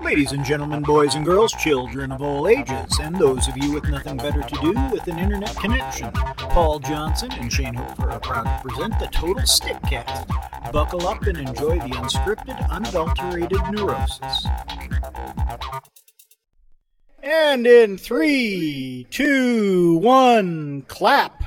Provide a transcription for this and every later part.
Ladies and gentlemen, boys and girls, children of all ages, and those of you with nothing better to do with an internet connection, Paul Johnson and Shane Hooper are proud to present the Total Stickcast. Buckle up and enjoy the unscripted, unadulterated neurosis. And in three, two, one, clap.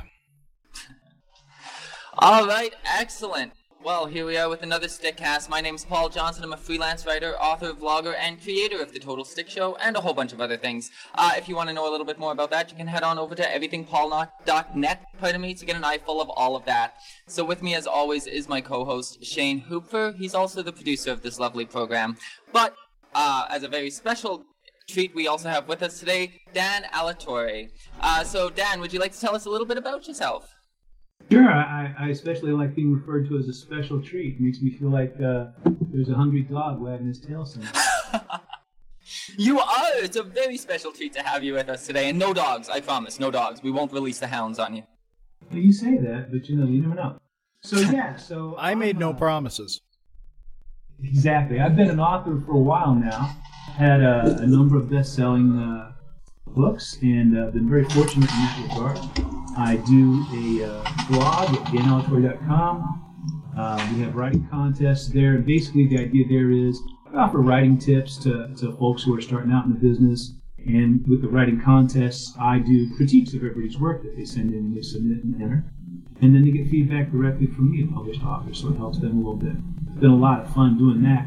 All right, excellent. Well, here we are with another Stickcast. My name's Paul Johnson. I'm a freelance writer, author, vlogger, and creator of the Total Stick Show, and a whole bunch of other things. Uh, if you want to know a little bit more about that, you can head on over to everythingpaul.net, pardon me, to get an eyeful of all of that. So with me, as always, is my co-host, Shane Hooper. He's also the producer of this lovely program. But, uh, as a very special treat, we also have with us today, Dan Alatorre. Uh, so, Dan, would you like to tell us a little bit about yourself? Sure, I, I especially like being referred to as a special treat. It makes me feel like uh, there's a hungry dog wagging his tail somewhere. You are! It's a very special treat to have you with us today. And no dogs, I promise. No dogs. We won't release the hounds on you. Well, you say that, but you know, you never know. So yeah, so I made I'm, no uh, promises. Exactly. I've been an author for a while now. Had a, a number of best-selling uh, books, and uh, been very fortunate in that regard. I do a uh, blog at danalatorre.com. Uh, we have writing contests there, and basically the idea there is I offer writing tips to, to folks who are starting out in the business. And with the writing contests, I do critiques of everybody's work that they send in they submit and enter. And then they get feedback directly from me, a published author, so it helps them a little bit. It's been a lot of fun doing that.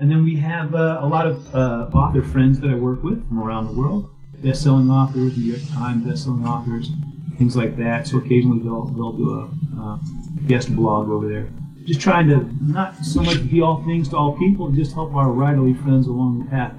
And then we have uh, a lot of uh, author friends that I work with from around the world, best-selling authors, New York Times best-selling authors, things like that. So occasionally they'll they'll do a uh, guest blog over there. Just trying to not so much be all things to all people, just help our writerly friends along the path.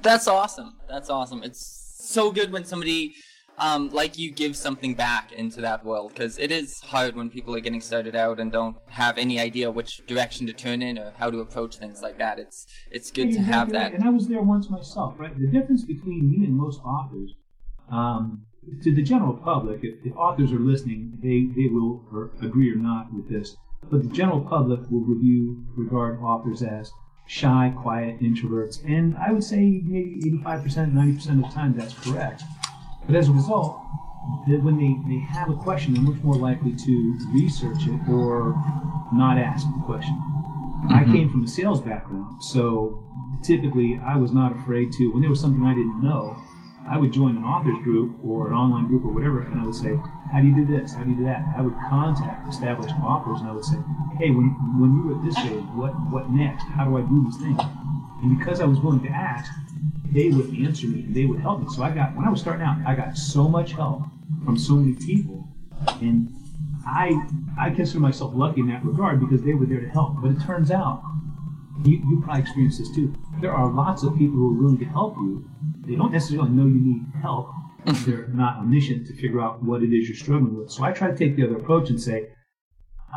That's awesome. That's awesome. It's so good when somebody um, like you give something back into that world because it is hard when people are getting started out and don't have any idea which direction to turn in or how to approach things like that. It's it's good to have that. right. And I was there once myself, right? The difference between me and most authors, um, to the general public, if, if authors are listening, they, they will or agree or not with this. But the general public will review, regard authors as shy, quiet introverts. And I would say maybe 85%, 90% of the time that's correct. But as a result, that when they, they have a question, they're much more likely to research it or not ask the question. I mm-hmm. came from a sales background, so typically I was not afraid to, when there was something I didn't know, I would join an authors group or an online group or whatever, and I would say, How do you do this? How do you do that? I would contact established authors and I would say, Hey, when, when you were at this stage, what, what next? How do I do these things? And because I was willing to ask, they would answer me and they would help me. So I got, when I was starting out, I got so much help from so many people. And I, I consider myself lucky in that regard because they were there to help. But it turns out, you, you probably experienced this too. There are lots of people who are willing to help you. They don't necessarily know you need help. Mm-hmm. They're not omniscient to figure out what it is you're struggling with. So I try to take the other approach and say,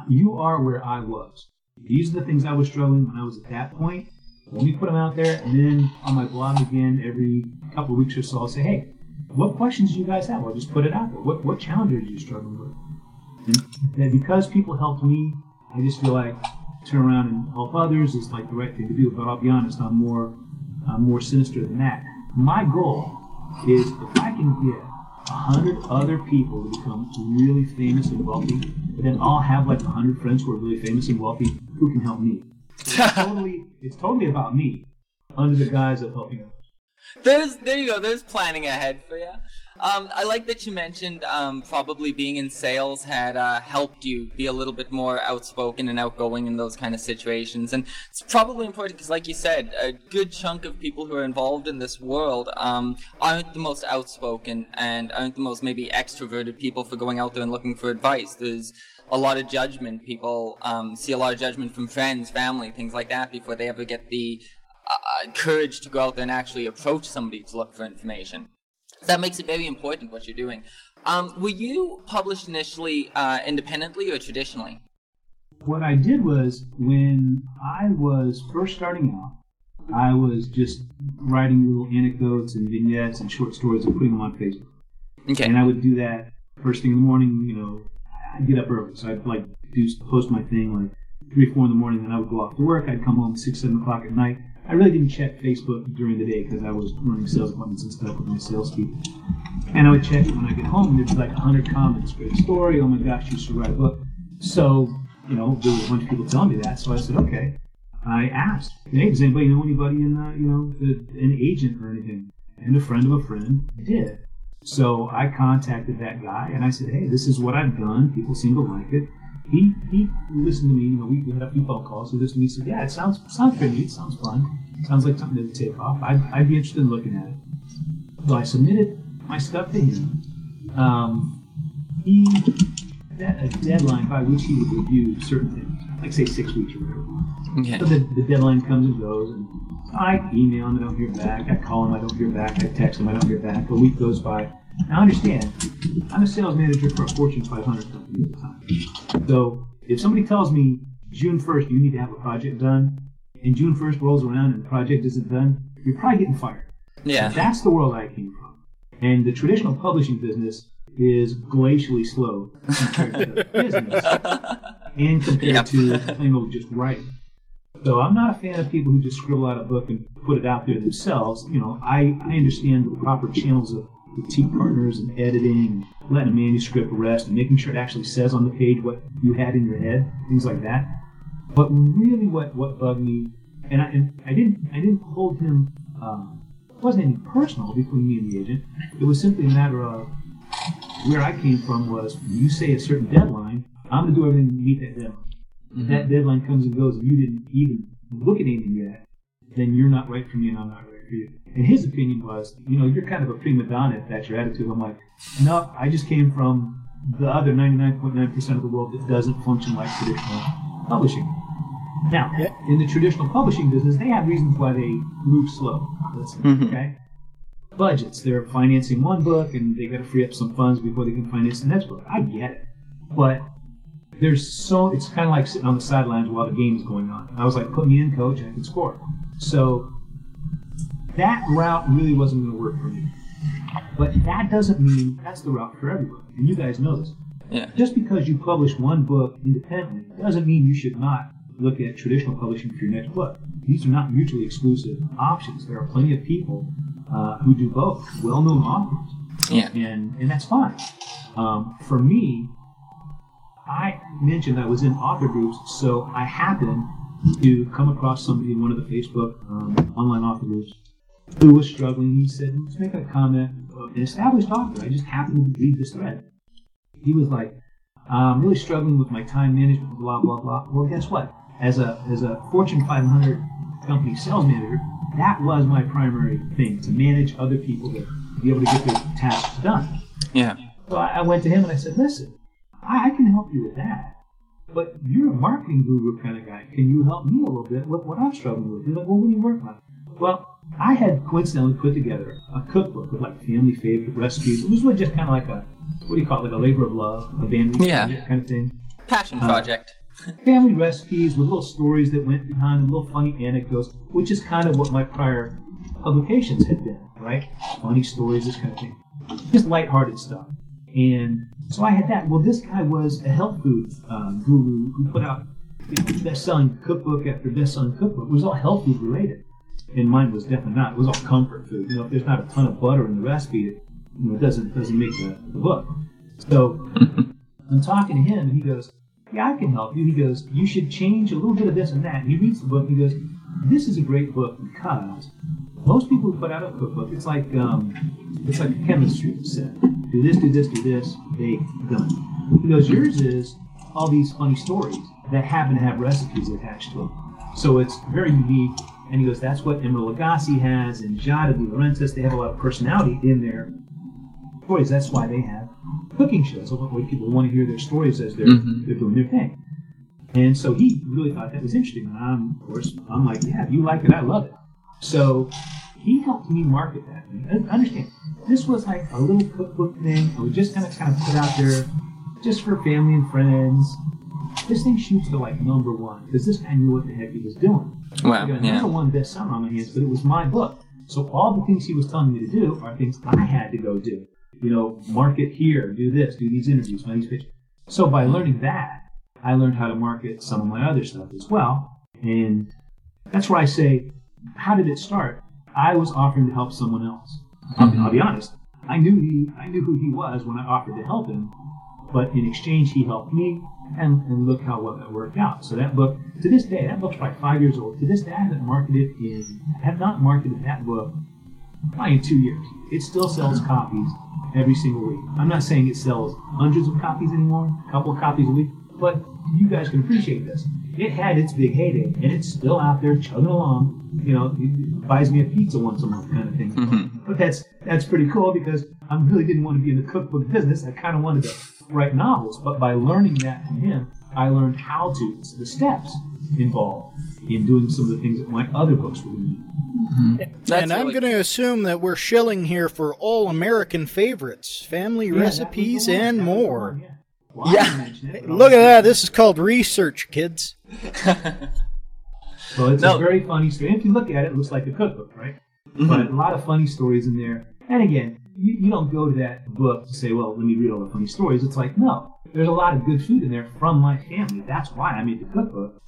you are where I was. These are the things I was struggling when I was at that point. Let me put them out there, and then on my blog again every couple of weeks or so, I'll say, hey, what questions do you guys have? I'll just put it out there. What what challenges are you struggling with? Hmm. And then because people helped me, I just feel like turn around and help others is like the right thing to do. But I'll be honest, I'm more I'm more sinister than that. My goal is if I can get a hundred other people to become really famous and wealthy, then I'll have like a hundred friends who are really famous and wealthy who can help me. It's totally it's totally about me under the guise of helping others. There's there you go. There's planning ahead for you. Um, I like that you mentioned um, probably being in sales had uh, helped you be a little bit more outspoken and outgoing in those kind of situations, and it's probably important because, like you said, a good chunk of people who are involved in this world um, aren't the most outspoken and aren't the most maybe extroverted people for going out there and looking for advice. There's a lot of judgment. People um, see a lot of judgment from friends, family, things like that before they ever get the uh, courage to go out there and actually approach somebody to look for information. That makes it very important what you're doing. Um, were you published initially uh, independently or traditionally? What I did was when I was first starting out, I was just writing little anecdotes and vignettes and short stories and putting them on Facebook. Okay. And I would do that first thing in the morning. You know, I'd get up early, so I'd like do post my thing like three, four in the morning. Then I would go off to work. I'd come home six, seven o'clock at night. I really didn't check Facebook during the day because I was running sales appointments and stuff with my salespeople. And I would check when I get home, there'd be like 100 comments. Great story. Oh my gosh, you should write a book. So, you know, there was a bunch of people telling me that. So I said, okay. I asked, hey, does anybody know anybody in, the, you know, an agent or anything? And a friend of a friend did. So I contacted that guy and I said, hey, this is what I've done. People seem to like it. He he listened to me. You know, we, we had a few phone calls. He listened to me. He said, yeah, it sounds sounds pretty neat. Sounds fun. Sounds like something to take off. I'd, I'd be interested in looking at it. So I submitted my stuff to him. Um, he set a deadline by which he would review certain things, like say six weeks or whatever. So the, the deadline comes and goes, and I email him, I don't hear back. I call him, I don't hear back. I text him, I don't hear back. A week goes by. Now understand, I'm a sales manager for a Fortune 500 company at the time. So if somebody tells me June 1st you need to have a project done, and June 1st rolls around and the project isn't done, you're probably getting fired. Yeah. That's the world I came from. And the traditional publishing business is glacially slow compared to the business and compared Yep. to you know just writing. So I'm not a fan of people who just scribble out a book and put it out there themselves. You know, I, I understand the proper channels of critique partners and editing, letting a manuscript rest, and making sure it actually says on the page what you had in your head, things like that. But really, what, what bugged me, and I, and I didn't I didn't hold him. Um, it wasn't any personal between me and the agent. It was simply a matter of where I came from was you say a certain deadline, I'm gonna do everything to meet that deadline. If that deadline comes and goes and you didn't even look at anything yet, then you're not right for me and I'm not right for you. And his opinion was, you know, you're kind of a prima donna if that's your attitude. I'm like, no, I just came from the other 99.9% of the world that doesn't function like traditional publishing. Now, in the traditional publishing business, they have reasons why they move slow. Let's say, Mhm. okay? Budgets. They're financing one book and they got to free up some funds before they can finance the next book. I get it. But there's so, it's kind of like sitting on the sidelines while the game is going on. I was like, put me in, coach, I can score. So that route really wasn't going to work for me. But that doesn't mean that's the route for everyone. And you guys know this. Yeah. Just because you publish one book independently doesn't mean you should not look at traditional publishing for your next book. These are not mutually exclusive options. There are plenty of people uh, who do both, well-known authors, Yeah. and and that's fine. Um, for me, I mentioned I was in author groups, so I happened to come across somebody in one of the Facebook um, online author groups who was struggling. He said, "Let's make a comment." An established author. I just happened to read this thread. He was like, "I'm really struggling with my time management, blah blah blah." Well, guess what? As a as a Fortune 500 company sales manager, that was my primary thing to manage other people to be able to get their tasks done. Yeah. So I, I went to him and I said, listen, I, I can help you with that. But you're a marketing guru kind of guy. Can you help me a little bit with what I'm struggling with? He's like, well, what are you working on? Well, I had coincidentally put together a cookbook with like family favorite recipes. It was really just kind of like a, what do you call it, like a labor of love, a band Yeah. kind of thing. Passion Uh, project. Family recipes with little stories that went behind them, little funny anecdotes, which is kind of what my prior publications had been, right? Funny stories, this kind of thing. Just lighthearted stuff. And so I had that. Well, this guy was a health food uh, guru who put out you know, best-selling cookbook after best-selling cookbook. It was all health food related, and mine was definitely not. It was all comfort food. You know, if there's not a ton of butter in the recipe, it, you know, it doesn't doesn't make the, the book. So I'm talking to him, and he goes, "Yeah, I can help you." He goes, "You should change a little bit of this and that." And he reads the book, and he goes, "This is a great book because most people who put out a cookbook, it's like um, it's like a chemistry set. Do this, do this, do this, bake, done. He goes, yours is all these funny stories that happen to have recipes attached to them. So it's very unique. And he goes, that's what Emeril Lagasse has, and Giada de Laurentiis. They have a lot of personality in their stories. That's why they have cooking shows. So people want to hear their stories as they're, Mhm. they're doing their thing. And so he really thought that was interesting. And I'm, of course, I'm like, yeah, if you like it, I love it. So he helped me market that. And understand, this was like a little cookbook thing. I was just kind of kind of put out there, just for family and friends. This thing shoots to like number one because this guy knew what the heck he was doing. Wow. I got a Yeah. number one bestseller on my hands, but it was my book. So all the things he was telling me to do are things I had to go do. You know, market here, do this, do these interviews, find these pictures. So by learning that, I learned how to market some of my other stuff as well. And that's where I say how did it start? I was offering to help someone else. I'll, I'll be honest. I knew he, I knew who he was when I offered to help him, but in exchange, he helped me, and, and look how well that worked out. So that book, to this day, that book's probably five years old. To this day, I haven't marketed in, have not marketed that book probably in two years. It still sells copies every single week. I'm not saying it sells hundreds of copies anymore, a couple of copies a week, but you guys can appreciate this. It had its big heyday, and it's still out there chugging along. You know, it buys me a pizza once a month, kind of thing. Mm-hmm. But that's that's pretty cool because I really didn't want to be in the cookbook business. I kind of wanted to write novels, but by learning that from him, I learned how to the steps involved in doing some of the things that my other books would do. That's and I'm really- going to assume that we're shilling here for all American favorites, family Yeah, recipes, that was the one. and That was the more. one, yeah. Well, Yeah. didn't it, Look at that. This is called research, kids. So it's No. a very funny story. If you look at it, it looks like a cookbook, right? Mm-hmm. But a lot of funny stories in there. And again, you, you don't go to that book to say, well, let me read all the funny stories. It's like, no, there's a lot of good food in there from my family. That's why I made the cookbook.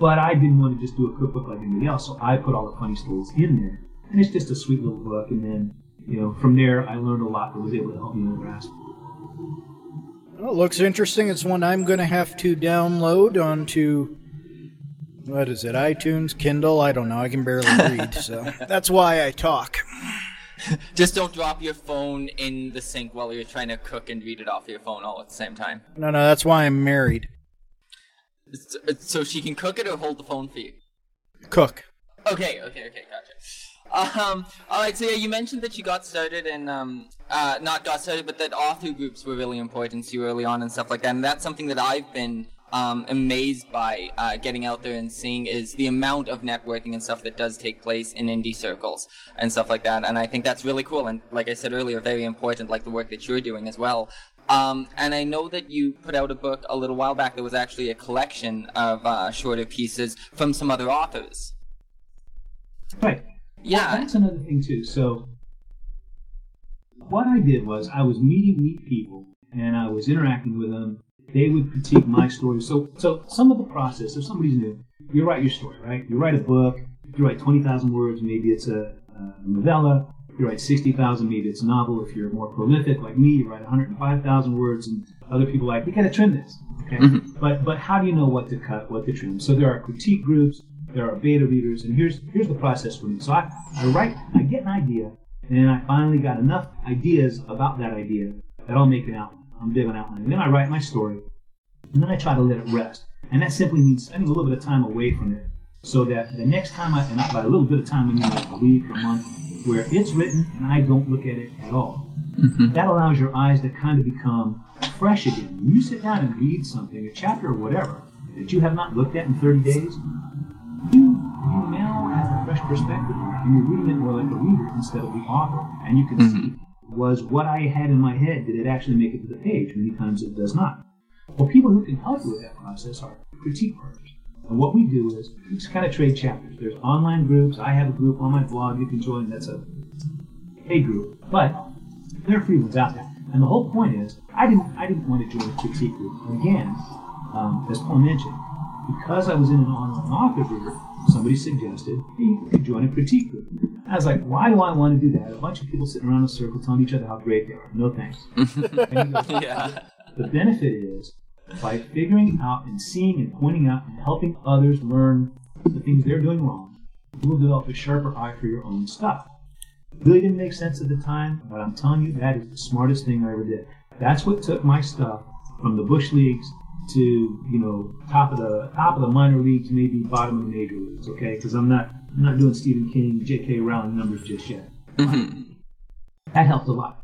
But I didn't want to just do a cookbook like anybody else, so I put all the funny stories in there. And it's just a sweet little book. And then, you know, from there, I learned a lot that was able to help me in the rest. Well, it looks interesting. It's one I'm going to have to download onto. What is it? iTunes, Kindle? I don't know. I can barely read, so that's why I talk. Just don't drop your phone in the sink while you're trying to cook and read it off your phone all at the same time. No, no, that's why I'm married. So she can cook it or hold the phone for you. Cook. Okay, okay, okay, gotcha. Um, all right. So yeah, you mentioned that you got started and um, uh, not got started, but that author groups were really important to you early on and stuff like that. And that's something that I've been um, amazed by uh, getting out there and seeing is the amount of networking and stuff that does take place in indie circles and stuff like that. And I think that's really cool. And like I said earlier, very important, like the work that you're doing as well. Um, and I know that you put out a book a little while back that was actually a collection of uh, shorter pieces from some other authors. Right. Yeah. Oh, that's another thing too. So what I did was I was meeting neat people and I was interacting with them. They would critique my story. So so some of the process, if somebody's new, you write your story, right? You write a book, you write twenty thousand words, maybe it's a, a novella. You write sixty thousand, maybe it's a novel. If you're more prolific like me, you write one hundred and five thousand words, and other people are like we gotta trim this. Okay, mm-hmm. but but how do you know what to cut, what to trim? So there are critique groups, there are beta readers, and here's here's the process for me. So I, I write, I get an idea, and then I finally got enough ideas about that idea that I'll make an outline. I'm big on and Then I write my story, and then I try to let it rest. And that simply means spending a little bit of time away from it, so that the next time I, and by a little bit of time, I mean like a week or a month, where it's written and I don't look at it at all. Mm-hmm. That allows your eyes to kind of become fresh again. When you sit down and read something, a chapter or whatever, that you have not looked at in 30 days, you, you now have a fresh perspective and you're reading it more like a reader instead of the author. And you can see was what I had in my head, did it actually make it to the page? Many times it does not. Well, people who can help you with that process are critique partners. And what we do is we just kind of trade chapters. There's online groups. I have a group on my blog you can join. That's a paid group, but there are free ones out there. And the whole point is, I didn't, I didn't want to join a critique group. And again, um, as Paul mentioned, because I was in an online author group, somebody suggested, you could join a critique group. I was like, why do I want to do that? A bunch of people sitting around in a circle telling each other how great they are. No thanks. Goes, yeah. the benefit is by figuring out and seeing and pointing out and helping others learn the things they're doing wrong, you will develop a sharper eye for your own stuff. Really didn't make sense at the time, but I'm telling you, that is the smartest thing I ever did. That's what took my stuff from the bush leagues to you know top of the top of the minor leagues, maybe bottom of the major leagues. Okay, because I'm not I'm not doing Stephen King, J.K. Rowling numbers just yet. Mm-hmm. That helped a lot.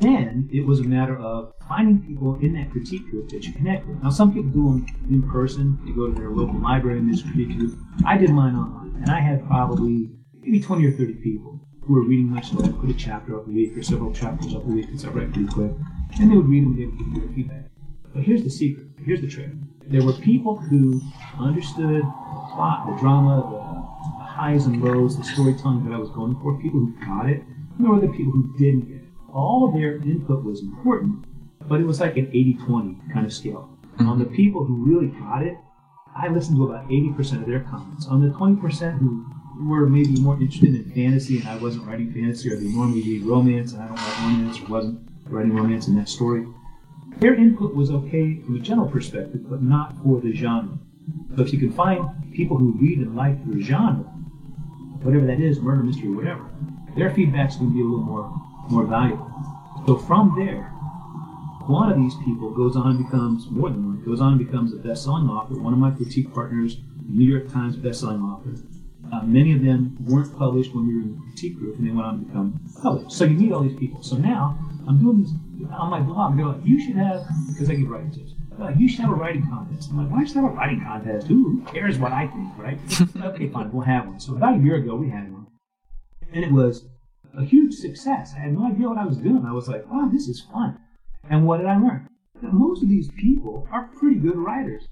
Then it was a matter of finding people in that critique group that you connect with. Now, some people do them in person. They go to their local library in this critique group. I did mine online, and I had probably maybe 20 or 30 people who were reading my story. I put a chapter up a week or several chapters up a week because I write pretty quick. And they would read them and they would give me their feedback. But here's the secret. Here's the trick. There were people who understood the plot, the drama, the, the highs and lows, the storytelling that I was going for. People who got it. And there were the people who didn't get it. All of their input was important, but it was like an 80-20 kind of scale. On the people who really got it, I listened to about 80% of their comments. On the 20% who were maybe more interested in fantasy and I wasn't writing fantasy, or they normally read romance and I don't write romance, or wasn't writing romance in that story, their input was okay from a general perspective, but not for the genre. So if you can find people who read and like your genre, whatever that is, murder, mystery, whatever, their feedback's going to be a little more more valuable. So from there, one of these people goes on and becomes more than one, goes on and becomes a best-selling author. One of my critique partners, New York Times best-selling author. Uh, many of them weren't published when we were in the critique group, and they went on to become published. So you meet all these people. So now I'm doing this on my blog. They're like, you should have, because I give writing tips. Like, you should have a writing contest. I'm like, why should I have a writing contest? Who, who cares what I think, right? okay, fine, we'll have one. So about a year ago, we had one, and it was a huge success. I had no idea what I was doing. I was like, wow, this is fun. And what did I learn? That most of these people are pretty good writers.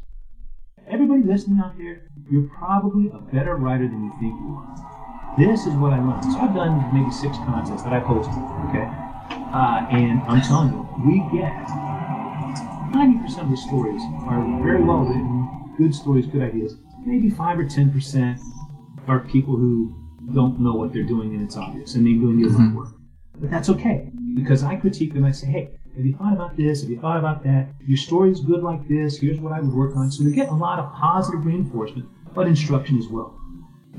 Everybody listening out there, you're probably a better writer than you think you are. This is what I learned. So I've done maybe six contests that I posted, okay? Uh, and I'm telling you, we get 90% of the stories are very well written, good stories, good ideas. Maybe 5 or 10% are people who don't know what they're doing and it's obvious and they're doing the mm-hmm. work. But that's okay because I critique them. I say, hey, have you thought about this? Have you thought about that? Your story's good like this. Here's what I would work on. So they get a lot of positive reinforcement, but instruction as well.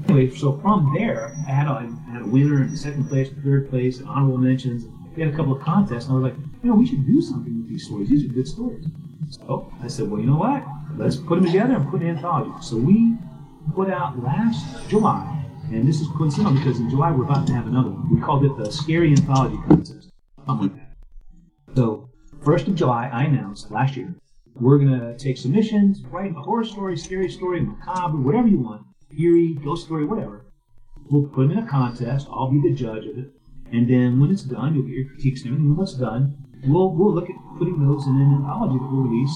Anyway, so from there, I had a, I had a winner in second place, third place, and honorable mentions. We had a couple of contests, and I was like, you know, we should do something with these stories. These are good stories. So I said, well, you know what? Let's put them together and put an anthology. So we put out last July, and this is coincidental because in July we're about to have another one. We called it the Scary Anthology Contest. Something like that. So, 1st of July, I announced last year, we're going to take submissions, write a horror story, scary story, macabre, whatever you want, eerie, ghost story, whatever. We'll put them in a contest. I'll be the judge of it. And then when it's done, you'll get your critiques and everything. And once done, we'll, we'll look at putting those in an anthology that we'll release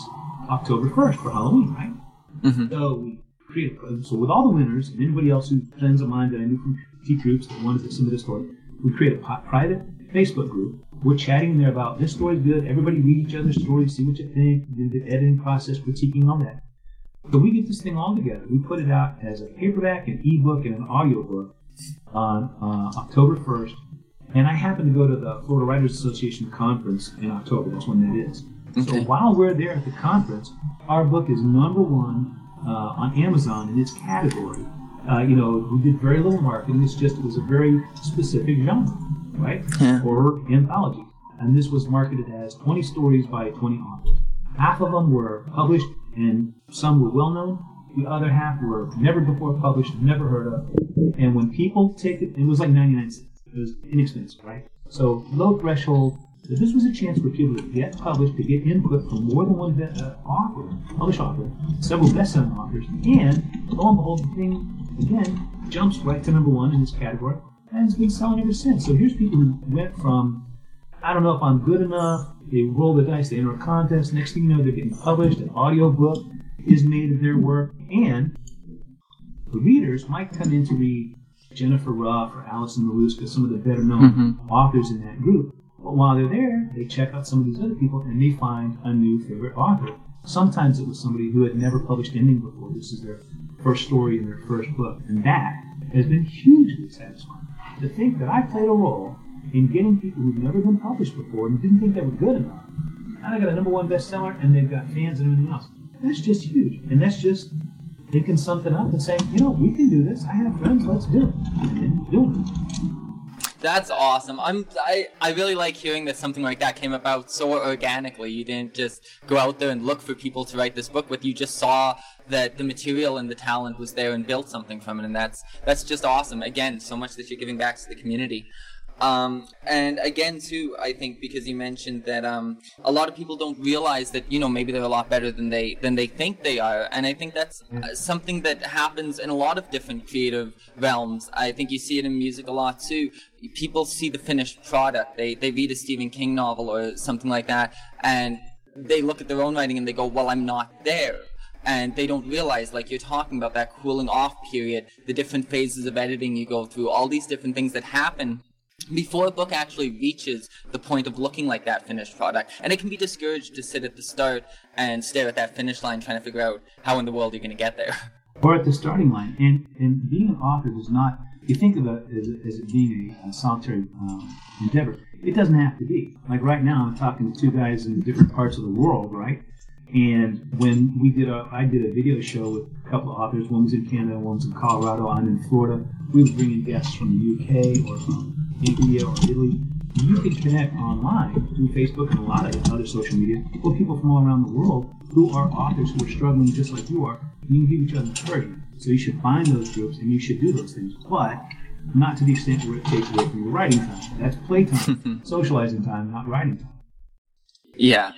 October 1st for Halloween, right? Mm-hmm. So we create a, so with all the winners and anybody else who friends of mine that I knew from critique groups that wanted to submit a story, we create a private Facebook group we're chatting in there about this story's good. Everybody read each other's stories, see what you think, do the editing process, critiquing on that. So we get this thing all together. We put it out as a paperback, an ebook, and an audiobook on uh, October 1st. And I happen to go to the Florida Writers Association conference in October. That's when that is. Okay. So while we're there at the conference, our book is number one uh, on Amazon in its category. Uh, you know, we did very little marketing. It's just it was a very specific genre right? Yeah. Horror anthology. And this was marketed as 20 stories by 20 authors. Half of them were published and some were well known. The other half were never before published, never heard of. And when people take it, it was like 99 cents. It was inexpensive, right? So low threshold. So This was a chance for people to get published, to get input from more than one uh, author, published author, several best-selling authors, and lo and behold, the thing again jumps right to number one in this category and it's been selling ever since. So here's people who went from, I don't know if I'm good enough, they roll the dice, they enter a contest, next thing you know, they're getting published, an audio book is made of their work, and the readers might come in to read Jenifer Ruff or Allison Maruska, some of the better known mm-hmm. authors in that group. But while they're there, they check out some of these other people and they find a new favorite author. Sometimes it was somebody who had never published anything before. This is their first story in their first book. And that has been hugely satisfying to think that I played a role in getting people who've never been published before and didn't think they were good enough. And I got a number one bestseller and they've got fans and everything else. That's just huge. And that's just thinking something up and saying, you know, we can do this. I have friends, let's do it. And it. That's awesome. I'm I, I really like hearing that something like that came about so organically. You didn't just go out there and look for people to write this book with. You just saw that the material and the talent was there and built something from it, and that's that's just awesome. Again, so much that you're giving back to the community. Um, and again, too, I think because you mentioned that um, a lot of people don't realize that you know maybe they're a lot better than they than they think they are, and I think that's uh, something that happens in a lot of different creative realms. I think you see it in music a lot too. People see the finished product. They they read a Stephen King novel or something like that, and they look at their own writing and they go, "Well, I'm not there." and they don't realize like you're talking about that cooling off period the different phases of editing you go through all these different things that happen before a book actually reaches the point of looking like that finished product. And it can be discouraged to sit at the start and stare at that finish line trying to figure out how in the world you're going to get there. or at the starting line. And and being an author does not. You think of it as, as it being a, a solitary um, endeavor. It doesn't have to be. Like right now, I'm talking to two guys in different parts of the world, right? And when we did a, I did a video show with a couple of authors. One was in Canada, one was in Colorado, I'm in Florida. We were bringing guests from the UK or from India or Italy. You can connect online through Facebook and a lot of other social media with people from all around the world who are authors who are struggling just like you are. You can give each other encouragement. So you should find those groups and you should do those things, but not to the extent where it takes away from your writing time. That's playtime, socializing time, not writing time. Yeah,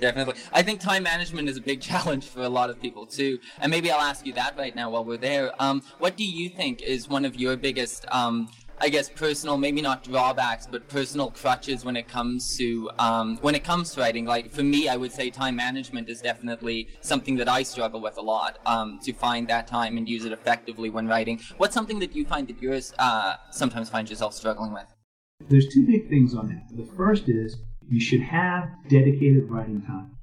definitely. I think time management is a big challenge for a lot of people too. And maybe I'll ask you that right now while we're there. Um, what do you think is one of your biggest, um, I guess, personal, maybe not drawbacks, but personal crutches when it comes to um, when it comes to writing? Like for me, I would say time management is definitely something that I struggle with a lot. Um, to find that time and use it effectively when writing. What's something that you find that you uh, sometimes find yourself struggling with? There's two big things on that. The first is you should have dedicated writing time.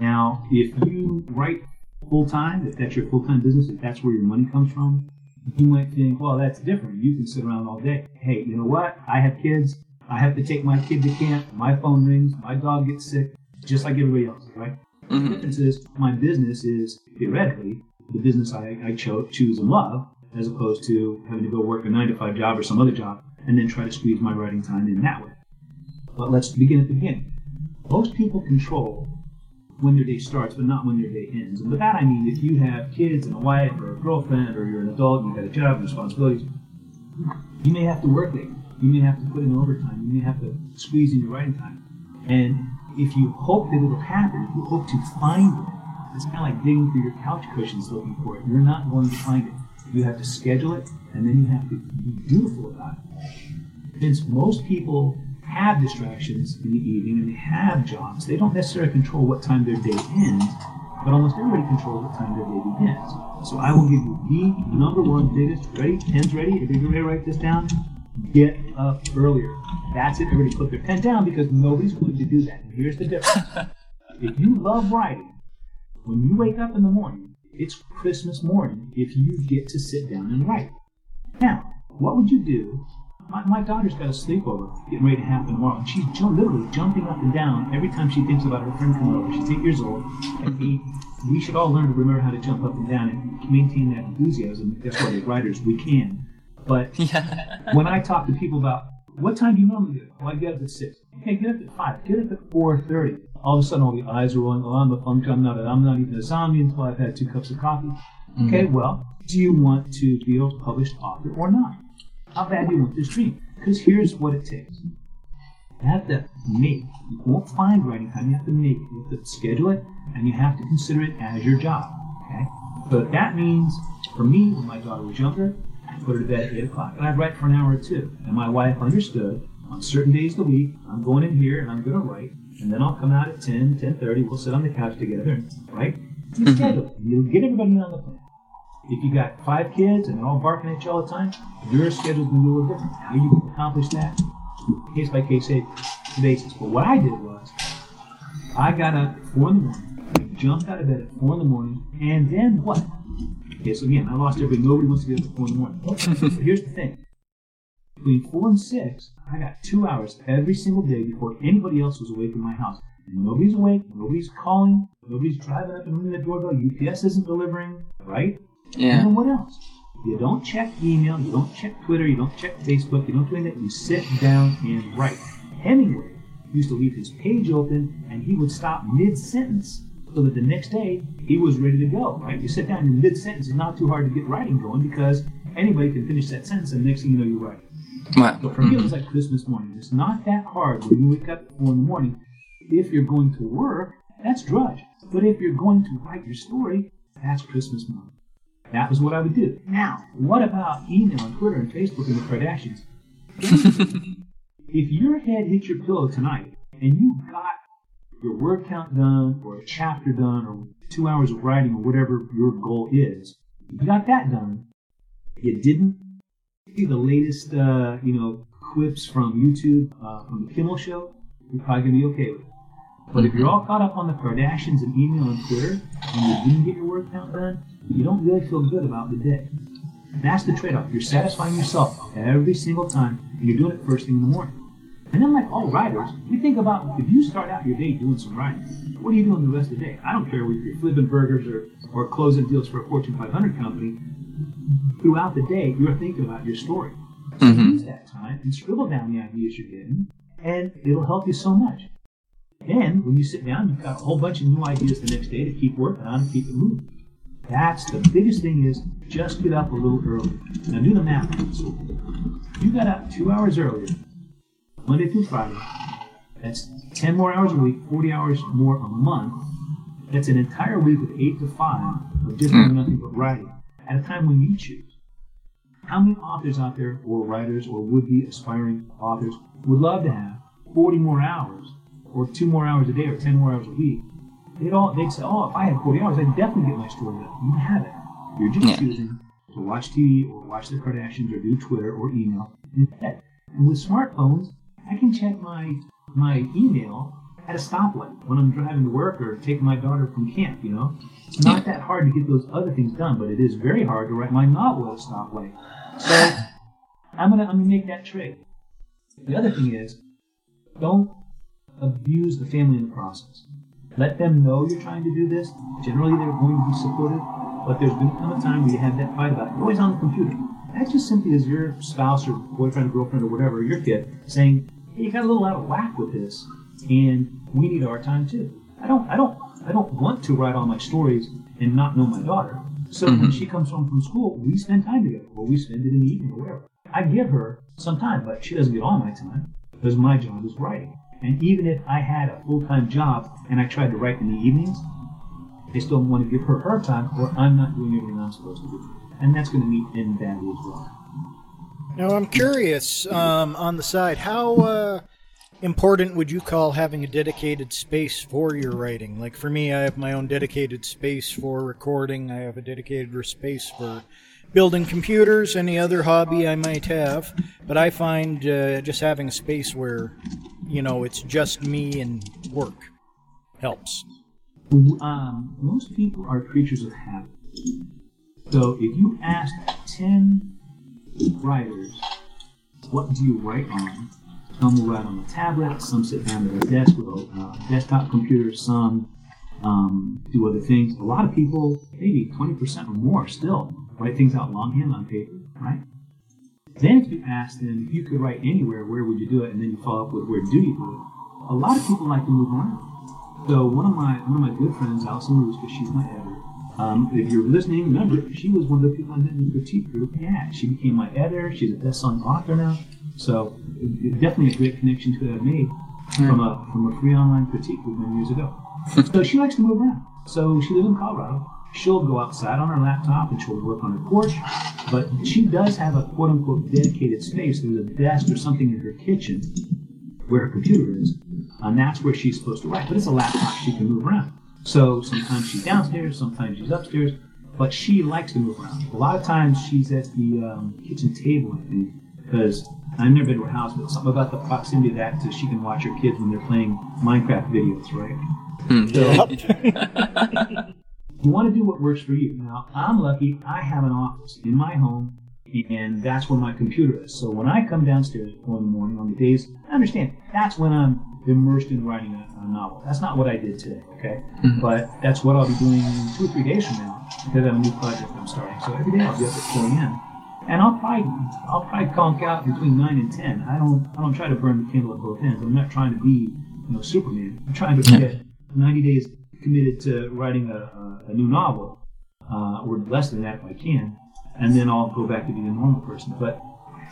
Now, if you write full time, if that's your full time business, if that's where your money comes from, you might think, well, that's different. You can sit around all day. Hey, you know what? I have kids. I have to take my kid to camp. My phone rings. My dog gets sick, just like everybody else, right? Mm-hmm. The difference is my business is theoretically the business I, I cho- choose and love, as opposed to having to go work a nine to five job or some other job and then try to squeeze my writing time in that way. But let's begin at the beginning. Most people control when their day starts, but not when their day ends. And by that I mean if you have kids and a wife or a girlfriend or you're an adult, and you've got a job and responsibilities, you may have to work late. You may have to put in overtime. You may have to squeeze in your writing time. And if you hope that it'll happen, if you hope to find it, it's kind of like digging through your couch cushions looking for it. You're not going to find it. You have to schedule it, and then you have to be dutiful about it. Since most people have distractions in the evening and they have jobs. They don't necessarily control what time their day ends, but almost everybody controls what time their day begins. So I will give you the number one biggest. Ready? Pen's ready? If you're ready to write this down, get up earlier. That's it. Everybody put their pen down because nobody's going to do that. And here's the difference. if you love writing, when you wake up in the morning, it's Christmas morning if you get to sit down and write. Now, what would you do my, my daughter's got a sleepover getting ready to happen tomorrow, and she's ju- literally jumping up and down every time she thinks about her friend coming over. She's eight years old, and we, we should all learn to remember how to jump up and down and maintain that enthusiasm. That's why, as writers, we can. But yeah. when I talk to people about what time do you normally get up? Well, I get up at six. Okay, get up at five. Get up at four thirty. All of a sudden, all the eyes are rolling. Oh, I'm a funk. I'm not. A, I'm not even a zombie until I've had two cups of coffee. Mm-hmm. Okay, well, do you want to be a published author or not? How bad do you want this dream? Because here's what it takes. You have to make. You won't find writing time. You have to make it. You have to schedule it, and you have to consider it as your job. Okay. So that means, for me, when my daughter was younger, I put her to bed at eight o'clock, and I'd write for an hour or two. And my wife understood. On certain days of the week, I'm going in here and I'm going to write, and then I'll come out at 10, 10.30. We'll sit on the couch together and write. You schedule. You get everybody on the plan. If you got five kids and they're all barking at you all the time, your schedule's gonna be a little different. How you accomplish that, case by case eh, basis. But what I did was, I got up at four in the morning, jumped out of bed at four in the morning, and then what? Okay, so again, I lost everybody. Nobody wants to get up at four in the morning. but here's the thing. Between four and six, I got two hours every single day before anybody else was awake in my house. Nobody's awake, nobody's calling, nobody's driving up and ringing the doorbell, UPS isn't delivering, right? Yeah. And what else? You don't check email, you don't check Twitter, you don't check Facebook, you don't do anything. You sit down and write. Hemingway used to leave his page open and he would stop mid sentence so that the next day he was ready to go, right? You sit down in mid sentence, it's not too hard to get writing going because anybody can finish that sentence and the next thing you know you're writing. Wow. So for me, it was like Christmas morning. It's not that hard when you wake up in the morning. If you're going to work, that's drudge. But if you're going to write your story, that's Christmas morning. That was what I would do. Now, what about email and Twitter and Facebook and the Kardashians? if your head hit your pillow tonight and you got your word count done or a chapter done or two hours of writing or whatever your goal is, you got that done, you didn't see the latest, uh, you know, clips from YouTube, uh, from the Kimmel Show, you're probably going to be okay with it. But if you're all caught up on the Kardashians and email and Twitter, and you didn't get your work count done, you don't really feel good about the day. That's the trade-off. You're satisfying yourself every single time, and you're doing it first thing in the morning. And then, like all writers, we think about if you start out your day doing some writing, what are you doing the rest of the day? I don't care whether you're flipping burgers or, or closing deals for a Fortune 500 company. Throughout the day, you're thinking about your story. So Mhm. use that time and scribble down the ideas you're getting, and it'll help you so much. Then, when you sit down, you've got a whole bunch of new ideas the next day to keep working on and keep it moving. That's the biggest thing is just get up a little early. Now do the math on. You got up two hours earlier, Monday through Friday. That's 10 more hours a week, 40 hours more a month. That's an entire week of 8 to 5 of just doing hmm. nothing but writing at a time when you choose. How many authors out there, or writers, or would be aspiring authors, would love to have 40 more hours, or two more hours a day, or 10 more hours a week? They'd all they'd say, "Oh, if I had 40 hours, I'd definitely get my story done." You have it. You're just Yeah. choosing to watch TV, or watch the Kardashians, or do Twitter, or email instead. And with smartphones, I can check my my email at a stoplight when I'm driving to work or taking my daughter from camp. You know, it's not that hard to get those other things done, but it is very hard to write my novel at a stoplight. So I'm gonna I'm gonna make that trade. The other thing is, don't abuse the family in the process. Let them know you're trying to do this. Generally, they're going to be supportive, but there's going to come a time where you have that fight about you're always on the computer. That just simply is your spouse or boyfriend, girlfriend, or whatever, your kid, saying, "Hey, you got a little out of whack with this, and we need our time too." I don't, I don't, I don't want to write all my stories and not know my daughter. So when mm-hmm. she comes home from school, we spend time together, or we spend it in the evening, or whatever. I give her some time, but she doesn't get all my time because my job is writing. And even if I had a full-time job and I tried to write in the evenings, I still want to give her her time, or I'm not doing everything I'm supposed to do. And that's going to meet in badly as well. Now, I'm curious um, on the side, how uh, important would you call having a dedicated space for your writing? Like for me, I have my own dedicated space for recording, I have a dedicated space for building computers, any other hobby I might have. But I find uh, just having a space where, you know, it's just me and work helps. Um, most people are creatures of habit. So if you ask 10 writers, what do you write on? Some will write on a tablet, some sit down at a desk with a uh, desktop computer, some um, do other things. A lot of people, maybe 20% or more still, write things out longhand on paper, right? Then if you ask them if you could write anywhere, where would you do it? And then you follow up with where do you do it? A lot of people like to move around. So one of my one of my good friends, Alison Lewis, because she's my editor. Um, if you're listening, remember she was one of the people I met in the critique group. Yeah, she became my editor. She's a best-selling author now. So it- it- definitely a great connection to have made from a from a free online critique group many years ago. so she likes to move around. So she lives in Colorado. She'll go outside on her laptop and she'll work on her porch. But she does have a quote unquote dedicated space. There's a desk or something in her kitchen where her computer is, and that's where she's supposed to write. But it's a laptop; she can move around. So sometimes she's downstairs, sometimes she's upstairs, but she likes to move around. A lot of times she's at the um, kitchen table, I think, because I've never been to her house, but something about the proximity of that so she can watch her kids when they're playing Minecraft videos, right? You want to do what works for you. Now, I'm lucky. I have an office in my home, and that's where my computer is. So when I come downstairs in the morning on the days, I understand that's when I'm immersed in writing a, a novel. That's not what I did today, okay? Mm-hmm. But that's what I'll be doing two or three days from now because I have a new project I'm starting. So every day I'll be up at 4 a.m. And I'll probably I'll probably conk out between nine and ten. I don't I don't try to burn the candle at both ends. I'm not trying to be you know Superman. I'm trying to get 90 days committed to writing a, a, new novel, uh, or less than that if I can, and then I'll go back to being a normal person. But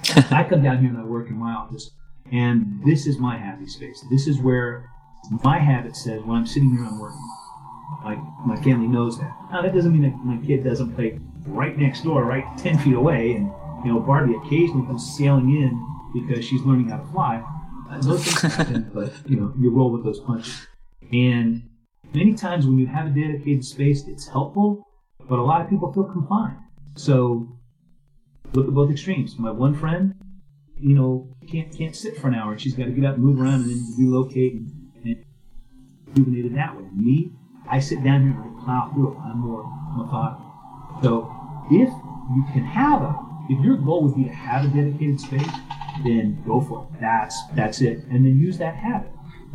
I come down here and I work in my office, and this is my happy space. This is where my habit says when I'm sitting here, I'm working. Like my family knows that. Now that doesn't mean that my kid doesn't play right next door, right ten feet away, and you know Barbie occasionally comes sailing in because she's learning how to fly. Uh, those things happen, but you know you roll with those punches. And many times when you have a dedicated space, it's helpful, but a lot of people feel confined. So look at both extremes. My one friend, you know, can't can't sit for an hour. She's got to get up, move around, and then relocate. And, and rejuvenated that way. Me, I sit down here and I plow through it. I'm more methodical. So if you can have a, if your goal would be to have a dedicated space, then go for it. That's that's it. And then use that habit.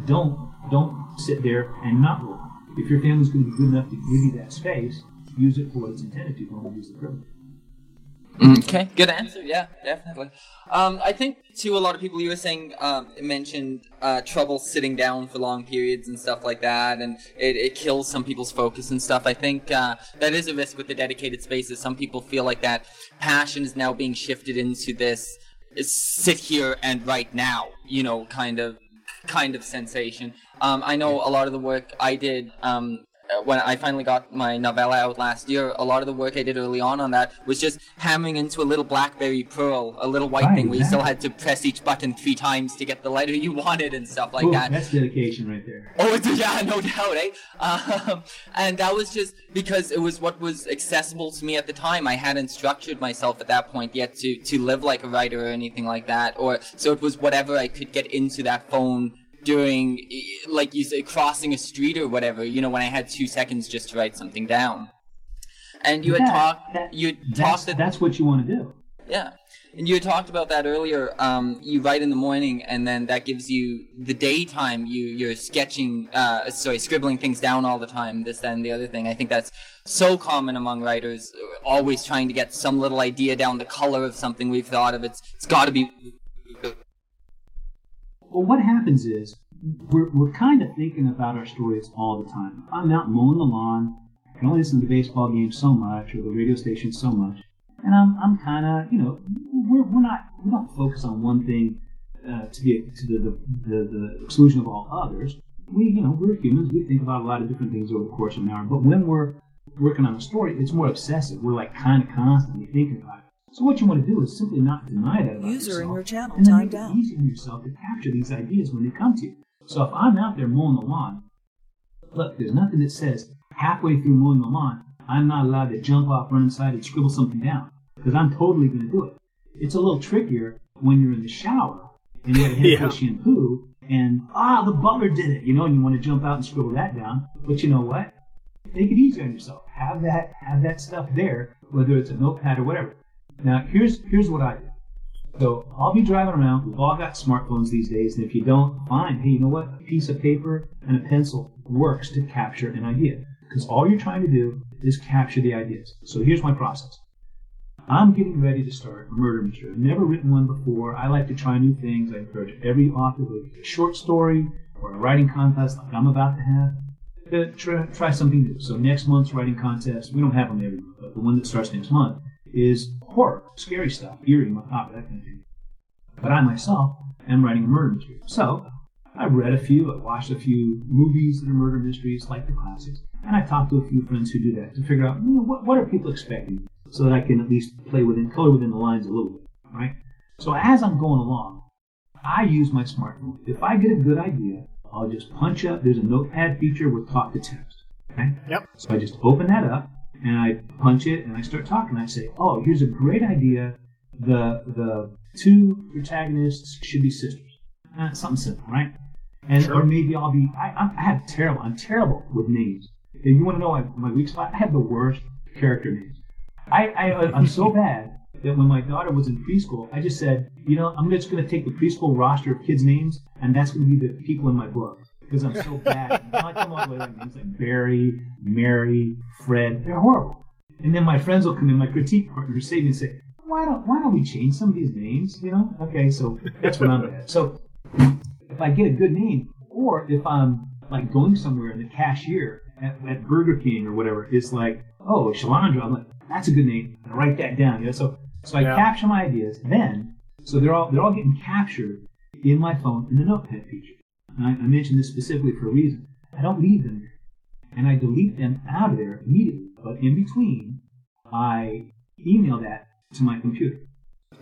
Don't don't sit there and not work. If your family's going to be good enough to give you that space, use it for what it's intended to. Don't use the privilege. Okay, good answer. Yeah, definitely. Um, I think too. A lot of people you were saying um, mentioned uh, trouble sitting down for long periods and stuff like that, and it, it kills some people's focus and stuff. I think uh, that is a risk with the dedicated spaces. Some people feel like that passion is now being shifted into this sit here and right now, you know, kind of kind of sensation. Um, I know a lot of the work I did um, when I finally got my novella out last year, a lot of the work I did early on on that was just hammering into a little BlackBerry Pearl, a little white right, thing where you still had to press each button three times to get the letter you wanted and stuff like Ooh, that. That's dedication right there. Oh, yeah, no doubt, eh? Um, and that was just because it was what was accessible to me at the time. I hadn't structured myself at that point yet to, to live like a writer or anything like that. Or so it was whatever I could get into that phone during, like you said, crossing a street or whatever, you know, when I had two seconds just to write something down. And you had talked, you talked that, that's what you want to do. Yeah. And you had talked about that earlier. Um, you write in the morning, and then that gives you the daytime. You you're sketching, uh, sorry, scribbling things down all the time. This, that, and the other thing. I think that's so common among writers. Always trying to get some little idea down, the color of something we've thought of. It's it's got to be well, what happens is we're, we're kind of thinking about our stories all the time. I'm out mowing the lawn, I can only listen to the baseball game so much or the radio station so much, and I'm, I'm kind of, you know, we're, we're not, we don't focus on one thing uh, to the, to the, the, the, the exclusion of all others. We, you know, we're humans. We think about a lot of different things over the course of an hour. But when we're working on a story, it's more obsessive. We're like kind of constantly thinking about it. So what you want to do is simply not deny that about User yourself, in your channel and then make out. it easy on yourself to capture these ideas when they come to you. So if I'm out there mowing the lawn, look, there's nothing that says halfway through mowing the lawn, I'm not allowed to jump off, run inside, and scribble something down because I'm totally going to do it. It's a little trickier when you're in the shower and you have a head full of shampoo and ah, the butler did it, you know, and you want to jump out and scribble that down. But you know what? Make it easy on yourself. Have that have that stuff there, whether it's a notepad or whatever. Now, here's here's what I do. So I'll be driving around. We've all got smartphones these days, and if you don't, fine. Hey, you know what? A piece of paper and a pencil works to capture an idea because all you're trying to do is capture the ideas. So here's my process. I'm getting ready to start a murder mystery. I've never written one before. I like to try new things. I encourage every author with a short story or a writing contest like I'm about to have to try, try something new. So next month's writing contest, we don't have them every month, but the one that starts next month is horror, scary stuff, eerie, macabre, that kind of thing. But I myself am writing a murder mystery. So I've read a few, I've watched a few movies that are murder mysteries, like the classics, and I've talked to a few friends who do that to figure out, you know, what, what are people expecting so that I can at least play within, color within the lines a little bit, right? So as I'm going along, I use my smartphone. If I get a good idea, I'll just punch up, there's a notepad feature with talk to text, okay? Yep. So I just open that up, and I punch it and I start talking. I say, "Oh, here's a great idea. The the two protagonists should be sisters. Uh, something simple, right? And Sure. or maybe I'll be. I, I'm- I have terrible. I'm terrible with names. If you want to know my, my weak spot? I have the worst character names. I, I I'm so bad that when my daughter was in preschool, I just said, you know, I'm just going to take the preschool roster of kids' names, and that's going to be the people in my book because I'm so bad. I come up with like names like Barry, Mary, Fred. They're horrible. And then my friends will come in, my critique partners say me and say, why don't why don't we change some of these names? You know? Okay, so that's what I'm at. So if I get a good name, or if I'm like going somewhere and the cashier at, at Burger King or whatever is like, oh, Shalandra, I'm like, that's a good name. I write that down. You know? So so I Yeah. capture my ideas. Then so they're all they're all getting captured in my phone in the notepad feature. And I, I mentioned this specifically for a reason. I don't leave them there. And I delete them out of there immediately. But in between, I email that to my computer.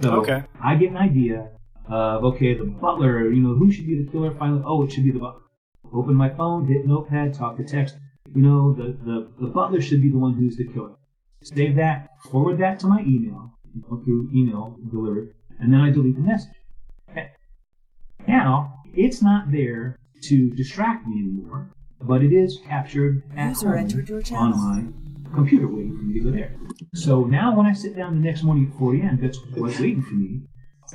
So Okay. I get an idea of, okay, the butler, you know, who should be the killer finally? Oh, it should be the butler. Open my phone, hit notepad, talk to text. You know, the, the, the butler should be the one who's the killer. Save that, forward that to my email, you know, through email delivery, and then I delete the message. Okay. Now, it's not there to distract me anymore. but it is captured at User home on my computer waiting for me to go there. So now when I sit down the next morning at 4 a.m., that's what's waiting for me.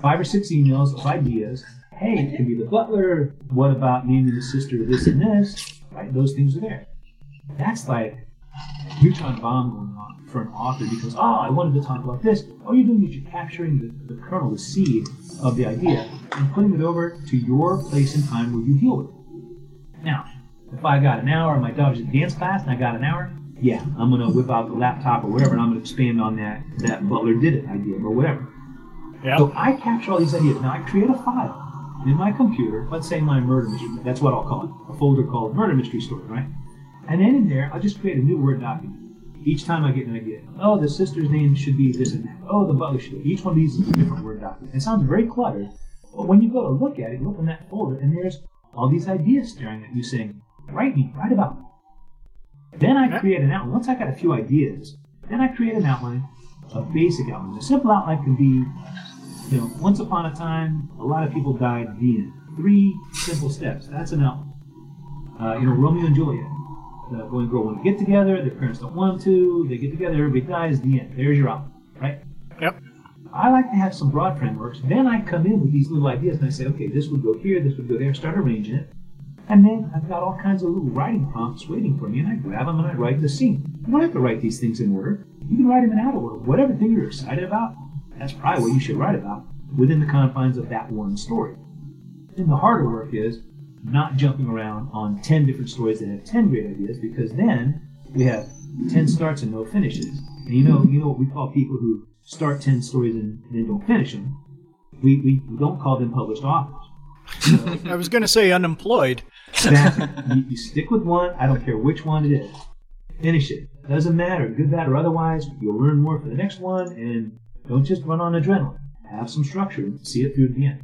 Five or six emails of ideas. Hey, it can be the butler. What about naming the sister this and this? Right? Those things are there. That's like neutron bomb going on for an author because, oh, I wanted to talk about this. All you're doing is you're capturing the, the kernel, the seed of the idea, and putting it over to your place and time where you deal with it. Now, if I got an hour, my daughter's at dance class and I got an hour, yeah, I'm gonna whip out the laptop or whatever and I'm gonna expand on that that Butler did it idea or whatever. Yeah. So I capture all these ideas. Now I create a file in my computer, let's say my murder mystery, that's what I'll call it, a folder called murder mystery story, right? And then in there, I'll just create a new Word document. Each time I get an idea, oh, the sister's name should be this and that. Oh, the butler should be. Each one of these is a different Word document. It sounds very cluttered, but when you go to look at it, you open that folder, and there's all these ideas staring at you saying, write me, write about me. Then I create an outline. Once I got a few ideas, then I create an outline, a basic outline. A simple outline can be, you know, once upon a time, a lot of people died. The end. Three simple steps. That's an outline. Uh, you know, Romeo and Juliet. The boy and girl want to get together. Their parents don't want them to. They get together. Everybody dies. The end. There's your outline, right? Yep. I like to have some broad frameworks. Then I come in with these little ideas and I say, okay, this would go here, this would go there. Start arranging it. And then I've got all kinds of little writing prompts waiting for me, and I grab them and I write the scene. You don't have to write these things in order. You can write them in out of order. Whatever thing you're excited about, that's probably what you should write about within the confines of that one story. And the harder work is not jumping around on 10 different stories that have 10 great ideas, because then we have 10 starts and no finishes. And you know, you know what we call people who start 10 stories and then don't finish them? We, we, we don't call them published authors. So, I was going to say unemployed. Exactly. you, you stick with one. I don't care which one it is. Finish it. Doesn't matter, good, bad, or otherwise. You'll learn more for the next one, and don't just run on adrenaline. Have some structure and see it through to the end.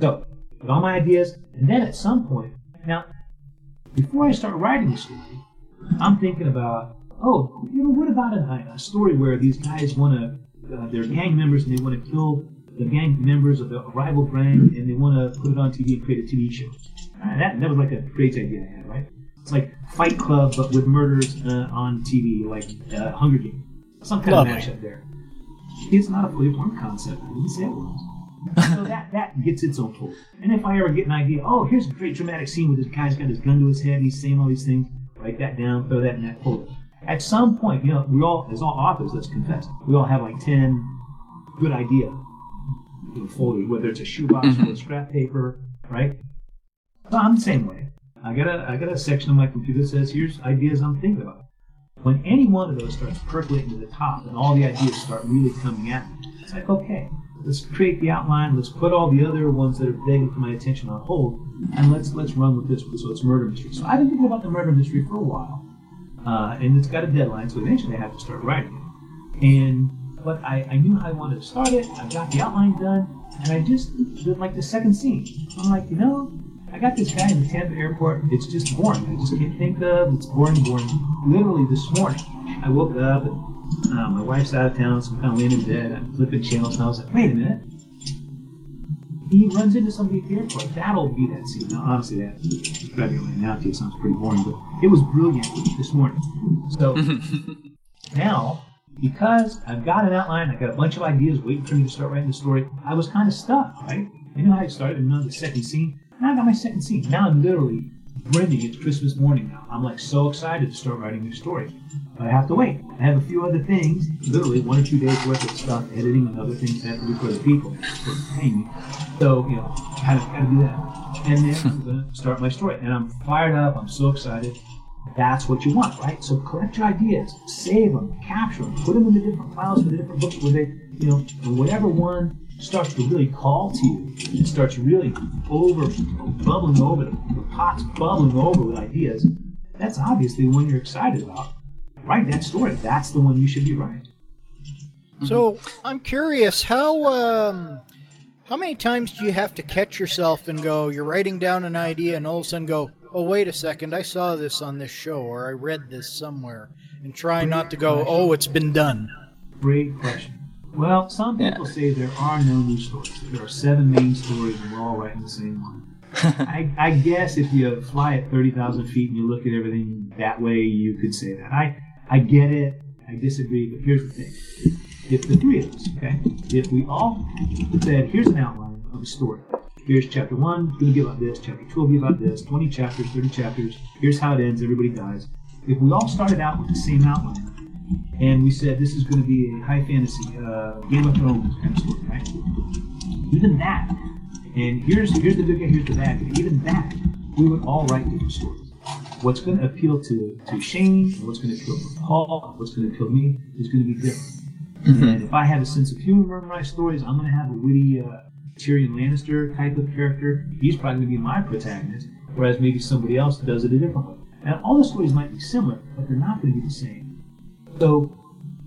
So, with all my ideas, and then at some point, now, before I start writing the story, I'm thinking about, oh, you know, what about a, a story where these guys want to, uh, they're gang members and they want to kill the gang members of the rival gang and they want to put it on TV and create a TV show. Uh, that, that was like a great idea I had, right? It's like Fight Club, but with murders uh, on TV, like uh, Hunger Games. Some kind Lovely. of mashup there. It's not a fully formed concept. I didn't say it was. So that, that gets its own folder. And if I ever get an idea, oh, here's a great dramatic scene where this guy's got his gun to his head and he's saying all these things, write that down, throw that in that folder. At some point, you know, we all, as all authors, let's confess, we all have like 10 good idea folders, whether it's a shoebox mm-hmm. or a scrap paper, right? So I'm the same way. I got a I got a section of my computer that says here's ideas I'm thinking about. When any one of those starts percolating to the top and all the ideas start really coming at me, it's like okay, let's create the outline, let's put all the other ones that are begging for my attention on hold, and let's let's run with this. So it's murder mystery. So I've been thinking about the murder mystery for a while, uh, and it's got a deadline, so eventually I have to start writing it. And but I, I knew how I wanted to start it. I got the outline done, and I just did like the second scene. I'm like, you know, I got this guy in the Tampa airport. It's just boring. I just can't think of. It's boring, boring. Literally this morning, I woke up and uh, my wife's out of town, so I'm kind of laying in bed. I'm flipping channels, and I was like, wait a minute. He runs into somebody at the airport. That'll be that scene. Now, honestly, that it right now to you sounds pretty boring, but it was brilliant this morning. So now, because I've got an outline, I've got a bunch of ideas waiting for me to start writing the story, I was kind of stuck, right? I knew how I started, now the second scene. Now I got my second scene. Now I'm literally brimming. It's Christmas morning now. I'm like so excited to start writing this story. But I have to wait. I have a few other things, literally one or two days worth of stuff, editing and other things I have to do for the people. For. So, you know, gotta, gotta do that. And then I'm gonna start my story. And I'm fired up, I'm so excited. That's what you want, right? So collect your ideas, save them, capture them, put them into different files for the different books where they, you know, whatever one starts to really call to you, it starts really over, bubbling over, the, pot's bubbling over with ideas. That's obviously the one you're excited about. Write that story. That's the one you should be writing. So I'm curious how um, how many times do you have to catch yourself and go? You're writing down an idea and all of a sudden go, oh wait a second, I saw this on this show or I read this somewhere, and try not to go, oh it's been done. Great question. Well, some people say there are no new stories. There are seven main stories, and we're all writing the same one. I, I guess if you fly at 30,000 feet and you look at everything that way, you could say that. I, I get it. I disagree, but here's the thing. If the three of us, okay, if we all said, here's an outline of a story. Here's chapter one, going to be about this. Chapter two will be about this. 20 chapters, 30 chapters. Here's how it ends. Everybody dies. If we all started out with the same outline, and we said this is going to be a high fantasy, uh, Game of Thrones kind of story, right? Even that, and here's here's the good guy, here's the bad guy. Even that, we would all write different stories. What's going to appeal to, to Shane, what's going to appeal to Paul, what's going to appeal to me is going to be different. And if I have a sense of humor in my stories, I'm going to have a witty uh, Tyrion Lannister type of character. He's probably going to be my protagonist, whereas maybe somebody else does it a different way. And all the stories might be similar, but they're not going to be the same. So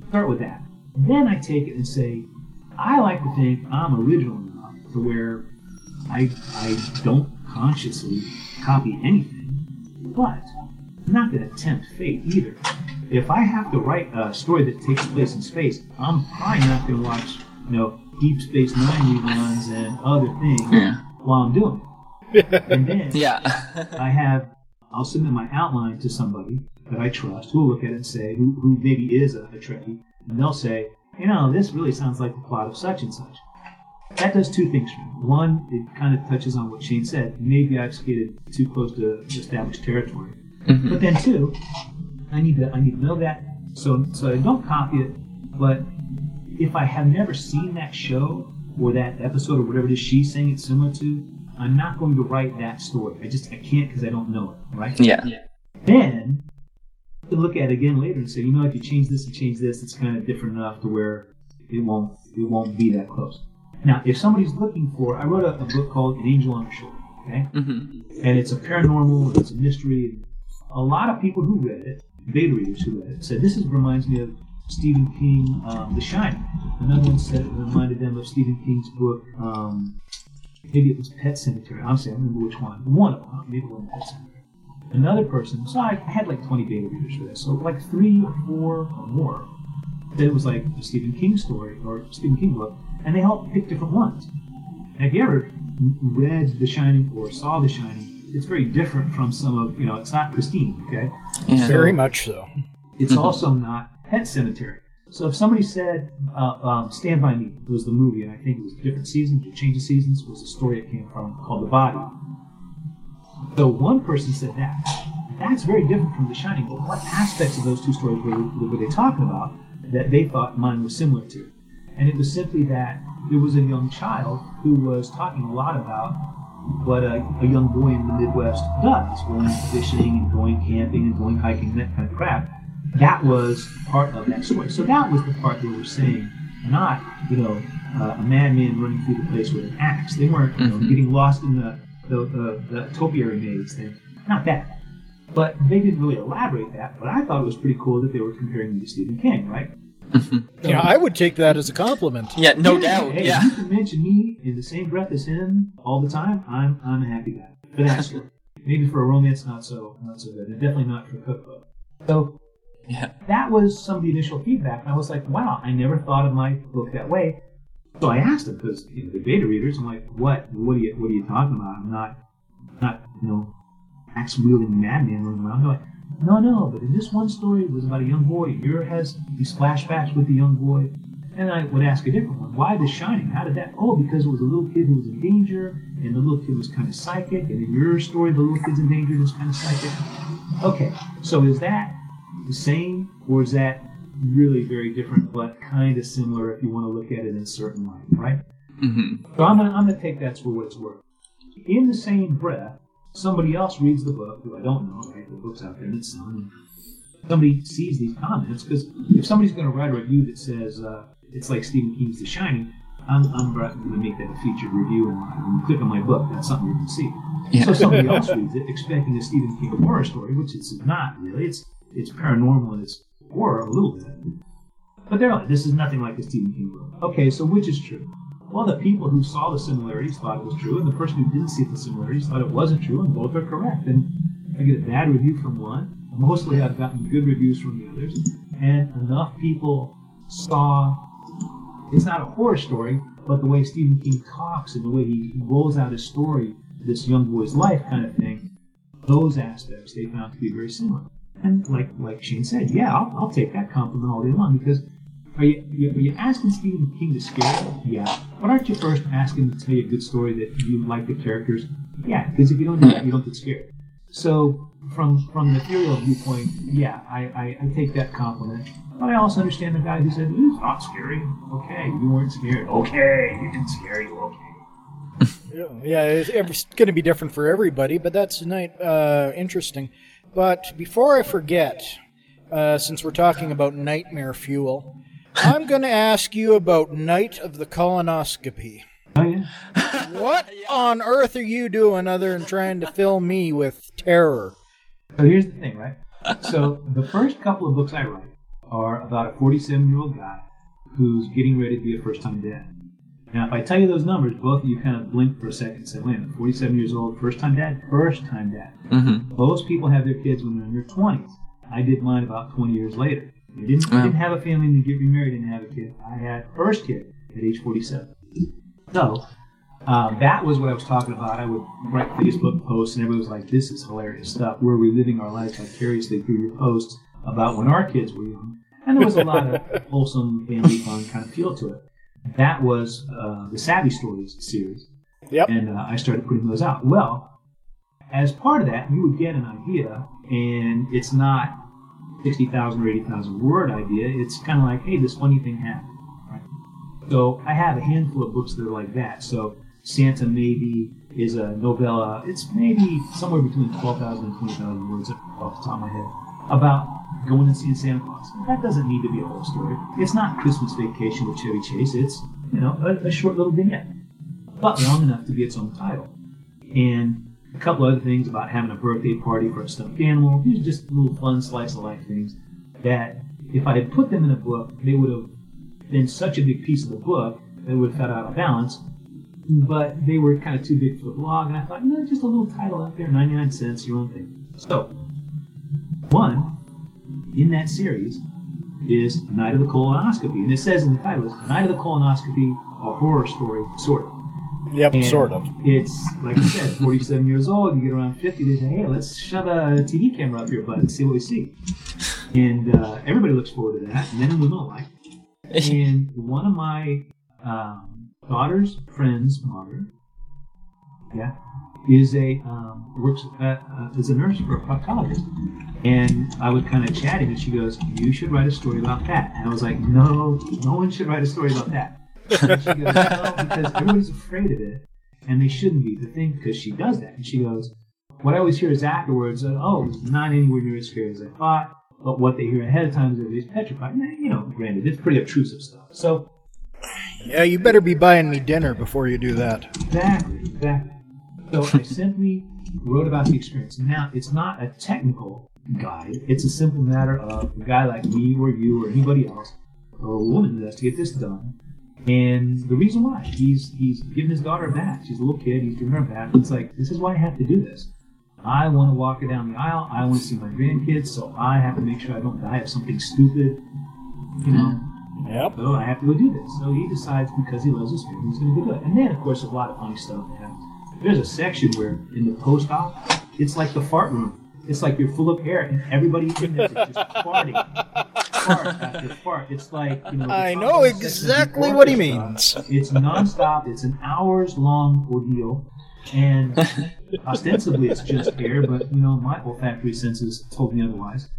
start with that. Then I take it and say, I like to think I'm original enough to where I, I don't consciously copy anything, but I'm not going to tempt fate either. If I have to write a story that takes place in space, I'm probably not going to watch, you know, Deep Space Nine reruns and other things Yeah. while I'm doing it. And then Yeah. I have, I'll submit my outline to somebody that I trust who will look at it and say, who, who maybe is a, a Trekkie, and they'll say, you know, this really sounds like the plot of such and such. That does two things for me. One, it kind of touches on what Shane said. Maybe I've skated too close to established territory. Mm-hmm. But then two, I need to I need to know that so so I don't copy it. But if I have never seen that show or that episode or whatever it is she's saying it's similar to, I'm not going to write that story. I just I can't because I don't know it. Right? Yeah. Then I can look at it again later and say, you know, if you change this and change this, it's kind of different enough to where it won't it won't be that close. Now, if somebody's looking for, I wrote a, a book called An Angel on the Shore. Okay, hmm and it's a paranormal, it's a mystery. A lot of people who read it, beta readers who read it, said this is, reminds me of Stephen King, um, The Shining. Another one said it reminded them of Stephen King's book, um, maybe it was Pet Sematary. Honestly, I don't remember which one. One of them, maybe one Pet Sematary. Another person, so I had like 20 beta readers for this, so like three or four or more said it was like a Stephen King story or Stephen King book, and they all picked different ones. And if you ever read The Shining or saw The Shining, it's very different from some of, you know, it's not Christine, okay? Yeah. Very much so. It's also not Pet Sematary. So if somebody said uh, um, Stand By Me was the movie, and I think it was a different seasons or change of seasons, was the story it came from called The Body. So one person said that. That's very different from The Shining, but what aspects of those two stories were, were they talking about that they thought mine was similar to? And it was simply that there was a young child who was talking a lot about what a, a young boy in the Midwest does, going fishing and going camping and going hiking and that kind of crap. That was part of that story. So that was the part they were saying, not, you know, uh, a madman running through the place with an axe. They weren't, you know, Mhm. getting lost in the, the, the, the topiary maze thing. Not that. But they didn't really elaborate that. But I thought it was pretty cool that they were comparing me to Stephen King, right? You know, I would take that as a compliment. Yeah, no Yeah, doubt. Hey, Yeah. if you can mention me in the same breath as him all the time, I'm I'm a happy guy. For that story. Maybe for a romance, not so not so good, and definitely not for a cookbook. So Yeah. that was some of the initial feedback, and I was like, wow, I never thought of my book that way. So I asked them because you know, they're beta readers. I'm like, what? What are you What are you talking about? I'm not not you know axe wielding madman running around. They're like, no, no, but in this one story, it was about a young boy. Your has these flashbacks with the young boy. And I would ask a different one. Why The Shining? How did that? Oh, because it was a little kid who was in danger, and the little kid was kind of psychic, and in your story, the little kid's in danger and was kind of psychic. Okay, so is that the same, or is that really very different, but kind of similar if you want to look at it in a certain light, right? hmm So I'm gonna, I'm gonna take that for what it's worth. In the same breath, somebody else reads the book who I don't know, right? The book's out there and it's selling. Somebody sees these comments because if somebody's gonna write a review that says uh, it's like Stephen King's The Shining, I'm, I'm going to make that a featured review and when you click on my book, that's something you can see. Yeah. So somebody else reads it expecting a Stephen King horror story, which it's not really. It's it's paranormal and it's horror a little bit. But they're like, this is nothing like a Stephen King book. Okay, so which is true? Well, the people who saw the similarities thought it was true, and the person who didn't see the similarities thought it wasn't true, and both are correct. And I get a bad review from one. Mostly, I've gotten good reviews from the others, and enough people saw. It's not a horror story, but the way Stephen King talks and the way he rolls out his story this young boy's life kind of thing, those aspects they found to be very similar. And like like Shane said, yeah, I'll, I'll take that compliment all day long because are you, are you asking Stephen King to scare you? Yeah. But aren't you first asking to tell you a good story that you like the characters? Yeah, because if you don't do that, you don't get scared. So from from the ethereal viewpoint, yeah, I, I, I take that compliment. But I also understand the guy who said, it's not scary. Okay, you weren't scared. Okay, you didn't scare you. Okay. Yeah, it's, it's going to be different for everybody, but that's night, uh, interesting. But before I forget, uh, since we're talking about nightmare fuel, I'm going to ask you about Night of the Colonoscopy. Oh yeah. What on earth are you doing other than trying to fill me with terror? So here's the thing, right? So the first couple of books I write are about a 47 year old guy who's getting ready to be a first time dad. Now, if I tell you those numbers, both of you kind of blink for a second and say, wait a minute, 47 years old, first time dad? First time dad. Mm-hmm. Most people have their kids when they're in their 20s. I did mine about 20 years later. I didn't, I didn't have a family and get remarried and have a kid. I had first kid at age 47. So, um, that was what I was talking about. I would write Facebook posts, and everybody was like, "This is hilarious stuff." We're reliving our lives vicariously through your posts about when our kids were young, and there was a lot of wholesome family fun kind of feel to it. That was uh, the Savvy Stories series, Yep. and uh, I started putting those out. Well, as part of that, you would get an idea, and it's not sixty thousand or eighty thousand word idea. It's kind of like, "Hey, this funny thing happened." Right? So I have a handful of books that are like that. So Santa Maybe is a novella. It's maybe somewhere between 12,000 and 20,000 words off the top of my head about going and seeing Santa Claus. That doesn't need to be a whole story. It's not Christmas Vacation with Chevy Chase. It's, you know, a, a short little vignette, but long enough to be its own title. And a couple other things about having a birthday party for a stuffed animal. These are just little fun slice of life things that if I had put them in a book, they would have been such a big piece of the book that it would have felt out of balance. But they were kind of too big for the blog, and I thought, no, just a little title out there, 99 cents, your own thing. So, one in that series is Night of the Colonoscopy. And it says in the title, Night of the Colonoscopy, a horror story, sort of. Yep, And sort of. It's, like I said, 47 years old, you get around 50, they say, hey, let's shove a TV camera up your butt and see what we see. And uh, everybody looks forward to that, men and women alike. And one of my um, daughter's friends' mother, yeah, is a um, works uh, uh, is a nurse for a proctologist, and I was kind of chatting, and she goes, "You should write a story about that." And I was like, "No, no one should write a story about that." And she goes, "No, because everybody's afraid of it, and they shouldn't be." The thing, because she does that, and she goes, "What I always hear is afterwards, uh, oh, it's not anywhere near as scary as I thought." But what they hear ahead of time is everybody's petrified. And, you know, granted, it's pretty obtrusive stuff. So Yeah, you better be buying me dinner before you do that. Exactly, exactly. So I simply wrote about the experience. Now, it's not a technical guide. It's a simple matter of a guy like me or you or anybody else or a woman who has to get this done. And the reason why he's he's giving his daughter a bath. She's a little kid. He's giving her a bath. It's like this is why I have to do this. I want to walk her down the aisle. I want to see my grandkids. So I have to make sure I don't die of something stupid. You know. Yep. So I have to go do this. So he decides because he loves his family, he's going to do it. And then, of course, a lot of funny stuff happens. There's a section where in the post op, it's like the fart room. It's like you're full of air and everybody in there is just farting. Fart after fart. It's like, you know. I know of the section of the exactly what he means. It's nonstop. It's an hours long ordeal. And ostensibly it's just air, but, you know, my olfactory senses told me otherwise.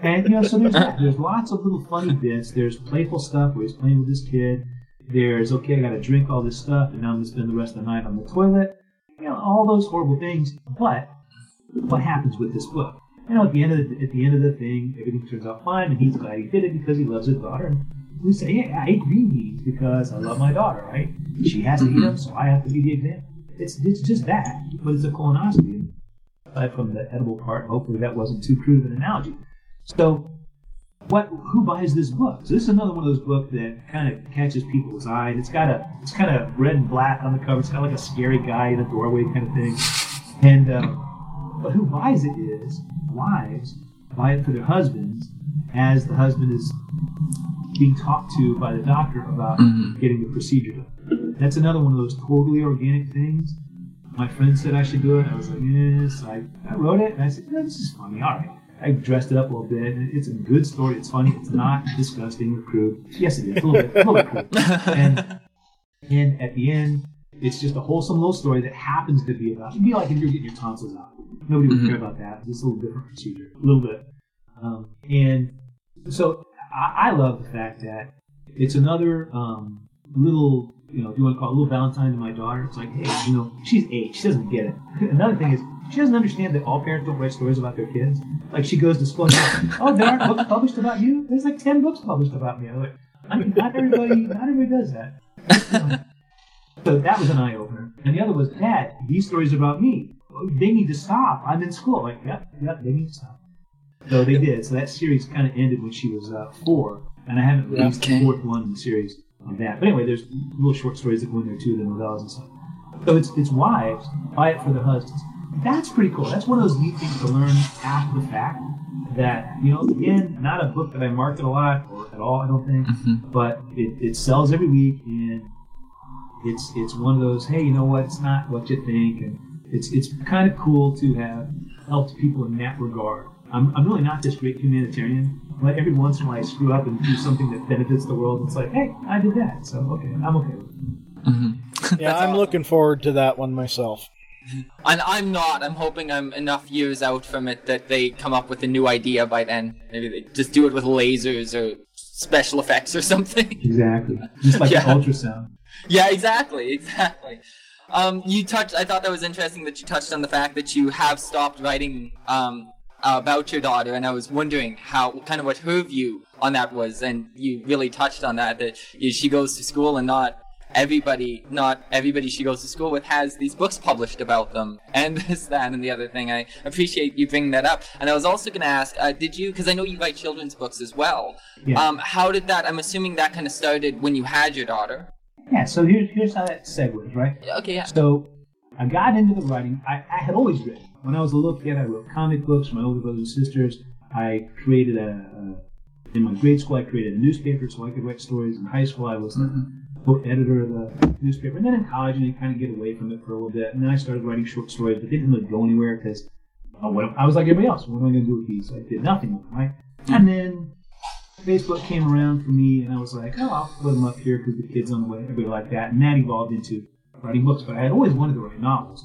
And you know, so there's that. There's lots of little funny bits. There's playful stuff where he's playing with his kid. There's okay, I got to drink all this stuff, and now I'm gonna spend the rest of the night on the toilet. You know, all those horrible things. But what happens with this book? You know, at the end of the, at the end of the thing, everything turns out fine, and he's glad he did it because he loves his daughter. And we say, yeah, I ate green because I love my daughter, right? She has to eat them, so I have to be the example. It's it's just that, but it's a colonoscopy. Aside from the edible part, hopefully that wasn't too crude of an analogy. So, what? Who buys this book? So this is another one of those books that kind of catches people's eye. It's got a, it's kind of red and black on the cover. It's got like a scary guy in a doorway kind of thing. And um, but who buys it is wives buy it for their husbands, as the husband is being talked to by the doctor about getting the procedure done. That's another one of those totally organic things my friend said I should do it. I was like, yes. I, I wrote it, and I said, yeah, this is funny. All right. I dressed it up a little bit. It's a good story. It's funny. It's not disgusting or crude. Yes, it is. A little bit, a little bit crude. And, and at the end, it's just a wholesome little story that happens to be about. It'd be like if you're getting your tonsils out. Nobody would Mhm. care about that. It's just a little different procedure, a little bit. Um, and so I, I love the fact that it's another um, little, you know, if you want to call it a little Valentine to my daughter. It's like, hey, you know, she's eight. She doesn't get it. Another thing is, she doesn't understand that all parents don't write stories about their kids. Like she goes to school and goes, oh, there aren't books published about you. There's like ten books published about me. I'm like, I mean, not everybody, not everybody does that. So that was an eye opener. And the other was, Dad, these stories are about me. They need to stop. I'm in school. Like, yep, yep, they need to stop. So they did. So that series kind of ended when she was uh, four, and I haven't released Okay. the fourth one in the series on that. But anyway, there's little short stories that go in there too, the novellas and stuff. So it's it's wives buy it for their husbands. That's pretty cool. That's one of those neat things to learn after the fact. That you know, again, not a book that I market a lot or at all. I don't think Mhm. but it, it sells every week and it's it's one of those hey you know what it's not what you think and it's it's kind of cool to have helped people in that regard I'm, I'm really not this great humanitarian but every once in a while I screw up and do something that benefits the world it's like hey I did that so okay I'm okay with it Mhm. Yeah, I'm awesome. looking forward to that one myself. And I'm not. I'm hoping I'm enough years out from it that they come up with a new idea by then. Maybe they just do it with lasers or special effects or something. exactly just like Yeah. ultrasound yeah, exactly, exactly. Um, you touched. I thought that was interesting that you touched on the fact that you have stopped writing um, about your daughter, and I was wondering how, kind of, what her view on that was, and you really touched on that. That she goes to school and not everybody, not everybody she goes to school with has these books published about them, and this, that, and the other thing. I appreciate you bringing that up. And I was also going to ask, uh, did you? Because I know you write children's books as well. Yeah. Um, how did that? I'm assuming that kind of started when you had your daughter. yeah so here's here's how that segues right Okay, yeah. So I got into the writing. I, I had always written. When I was a little kid, I wrote comic books for my older brothers and sisters. I created a, a in my grade school. I created a newspaper so I could write stories. In high school, I was the book editor of the newspaper. And then in college, and you kind of get away from it for a little bit. And then I started writing short stories, but they didn't really go anywhere because I was like everybody else. What am I going to do with these? I did nothing with them, right? And then Facebook came around for me, and I was like, oh, I'll put them up here because the kids on the way, everybody like that. And that evolved into writing books. But I had always wanted to write novels.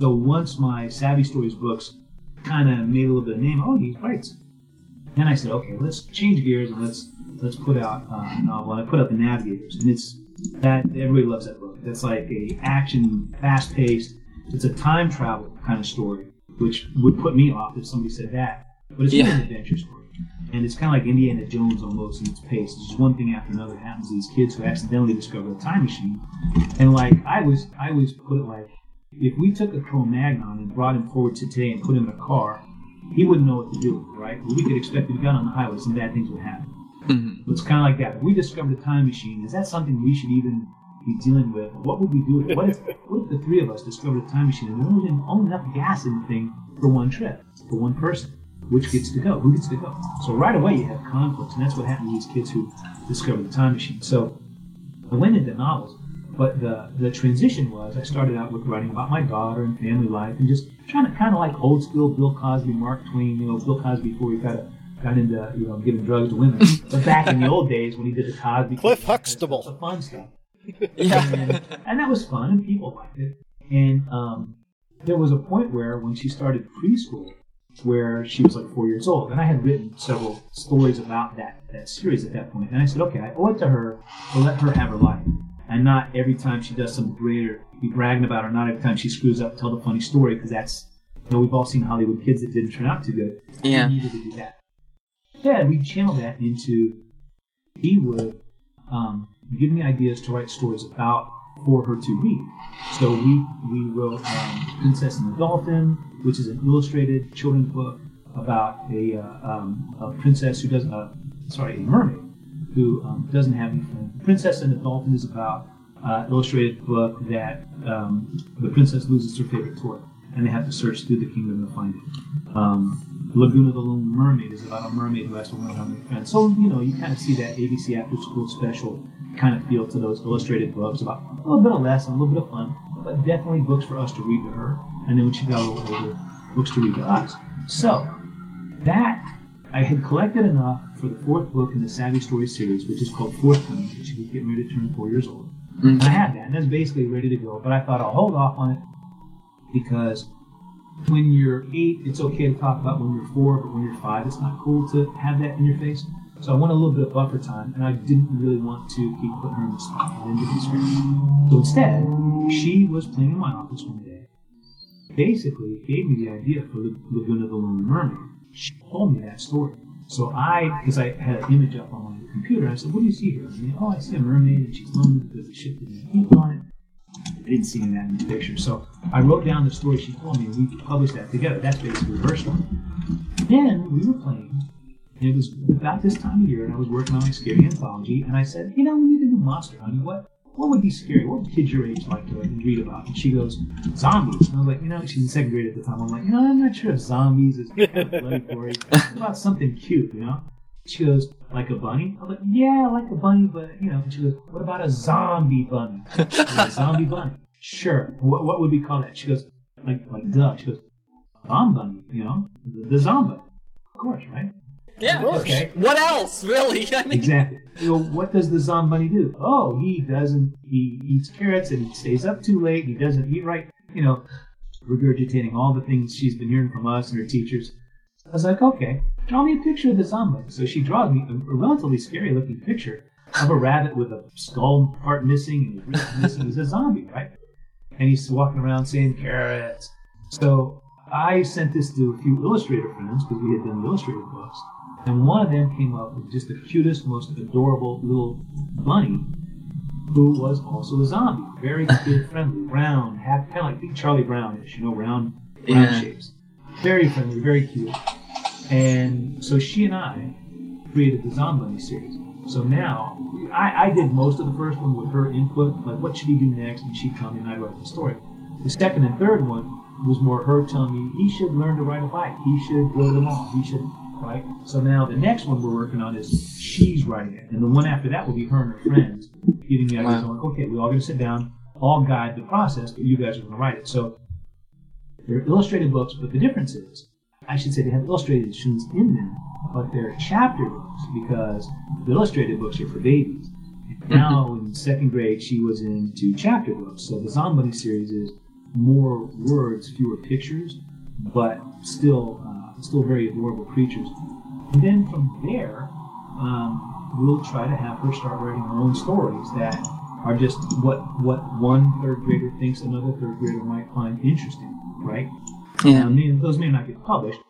So once my Savvy Stories books kind of made a little bit of name, oh, he writes. Then I said, okay, let's change gears and let's let's put out uh, a novel. And I put out the Navigators, and it's that everybody loves that book. That's like a action, fast paced. It's a time travel kind of story, which would put me off if somebody said that. But it's Yeah. an adventure story. And it's kind of like Indiana Jones almost in its pace. It's just one thing after another happens to these kids who accidentally discover the time machine. And like I was, I always put it like, if we took a Cro-Magnon and brought him forward to today and put him in a car, he wouldn't know what to do, right? Well, we could expect if he got on the highway, some bad things would happen. Mhm. It's kind of like that. We discovered a time machine, is that something we should even be dealing with? What would we do? What if, what if the three of us discovered a time machine and there only- only enough gas in the thing for one trip, for one person? Which gets to go? Who gets to go? So right away you have conflicts, and that's what happened to these kids who discovered the time machine. So I went into novels, but the the transition was I started out with writing about my daughter and family life, and just trying to kind of like old school Bill Cosby, Mark Twain. You know, Bill Cosby before he got a, got into you know giving drugs to women. but back in the old days when he did the Cosby, Cliff Club, Huxtable. the fun stuff Yeah. and, and that was fun, and people liked it. And um, there was a point where, when she started preschool, where she was like four years old, and I had written several stories about that that series at that point. And I said, okay, I owe it to her to let her have her life, and not every time she does something great or be bragging about her. Not every time she screws up, tell the funny story because that's you know we've all seen Hollywood kids that didn't turn out too good. Yeah. We needed to do that. Yeah, we channeled that into he would um, give me ideas to write stories about for her to read. So we we wrote um, Princess and the Dolphin, which is an illustrated children's book about a, uh, um, a princess who doesn't, uh, sorry, a mermaid who um, doesn't have any friends. Princess and the Dolphin is about uh, illustrated book that um, the princess loses her favorite toy, and they have to search through the kingdom to find it. Lagoon of the Little Mermaid is about a mermaid who has to learn how to friends. So you know you kind of see that ABC after school special kind of feel to those illustrated books about a little bit of lesson, a little bit of fun, but definitely books for us to read to her. And then when she got a little older, books to read to us. So that I had collected enough for the fourth book in the Savvy Story series, which is called Forthcoming. She was getting ready to turn four years old. Mm-hmm. And I had that, and that's basically ready to go. But I thought I'll hold off on it because when you're eight, it's okay to talk about when you're four, but when you're five, it's not cool to have that in your face. So I want a little bit of buffer time, and I didn't really want to keep putting her in the spot. I didn't get the script. So instead, she was playing in my office one day. Basically, gave me the idea for the Laguna of the Lonely Mermaid. She told me that story. So I, because I had an image up on my computer, I said, "What do you see here?" And, oh, I see a mermaid, and she's lonely because the ship on it. I didn't see any of that in the picture. So I wrote down the story she told me, and we published that together. That's basically her story. Then we were playing, and it was about this time of year, and I was working on my scary anthology, and I said, you know, we need a new monster, honey. What what would be scary? What would kids your age like to read about? And she goes, zombies. And I was like, you know, she's in second grade at the time. I'm like, you know, I'm not sure if zombies is bloody gory. What about something cute, you know? She goes, like a bunny? I'm like, yeah, like a bunny, but, you know, and she goes, what about a zombie bunny? Like a zombie bunny. Sure. What, what would we call that? She goes, like, like duh. She goes, Zombunny, you know? The, the zomba. Of course, right? Yeah. Okay. What else, really? I mean, Exactly. You know, what does the zombie bunny do? Oh, he doesn't. He eats carrots and he stays up too late. He doesn't eat right. You know, regurgitating all the things she's been hearing from us and her teachers. I was like, okay, draw me a picture of the zombie. So she draws me a, a relatively scary looking picture of a rabbit with a skull part missing and wrist missing. He's a zombie, right? And he's walking around saying carrots. So I sent this to a few illustrator friends because we had done illustrator books. And one of them came up with just the cutest, most adorable little bunny who was also a zombie. Very kid friendly, round, half, kind of like Big Charlie Brown ish, you know, round, round Yeah. shapes. Very friendly, very cute. And so she and I created the Zombunny series. So now, I, I did most of the first one with her input, like what should he do next, and she'd come and I'd write the story. The second and third one was more her telling me he should learn to ride a bike, he should go to the mall, he should, right? So now the next one we're working on is she's writing it, and the one after that will be her and her friends giving me ideas. I'm like, okay, we're all going to sit down, all guide the process, but you guys are going to write it. So they're illustrated books, but the difference is, I should say they have illustrations in them, but they're chapter books because the illustrated books are for babies. Now in second grade, she was into chapter books. So the Zombunny series is more words, fewer pictures, but still, uh, still very adorable creatures. And then from there, um, we'll try to have her start writing her own stories that are just what what one third grader thinks another third grader might find interesting, right? yeah. Now, those may not get published,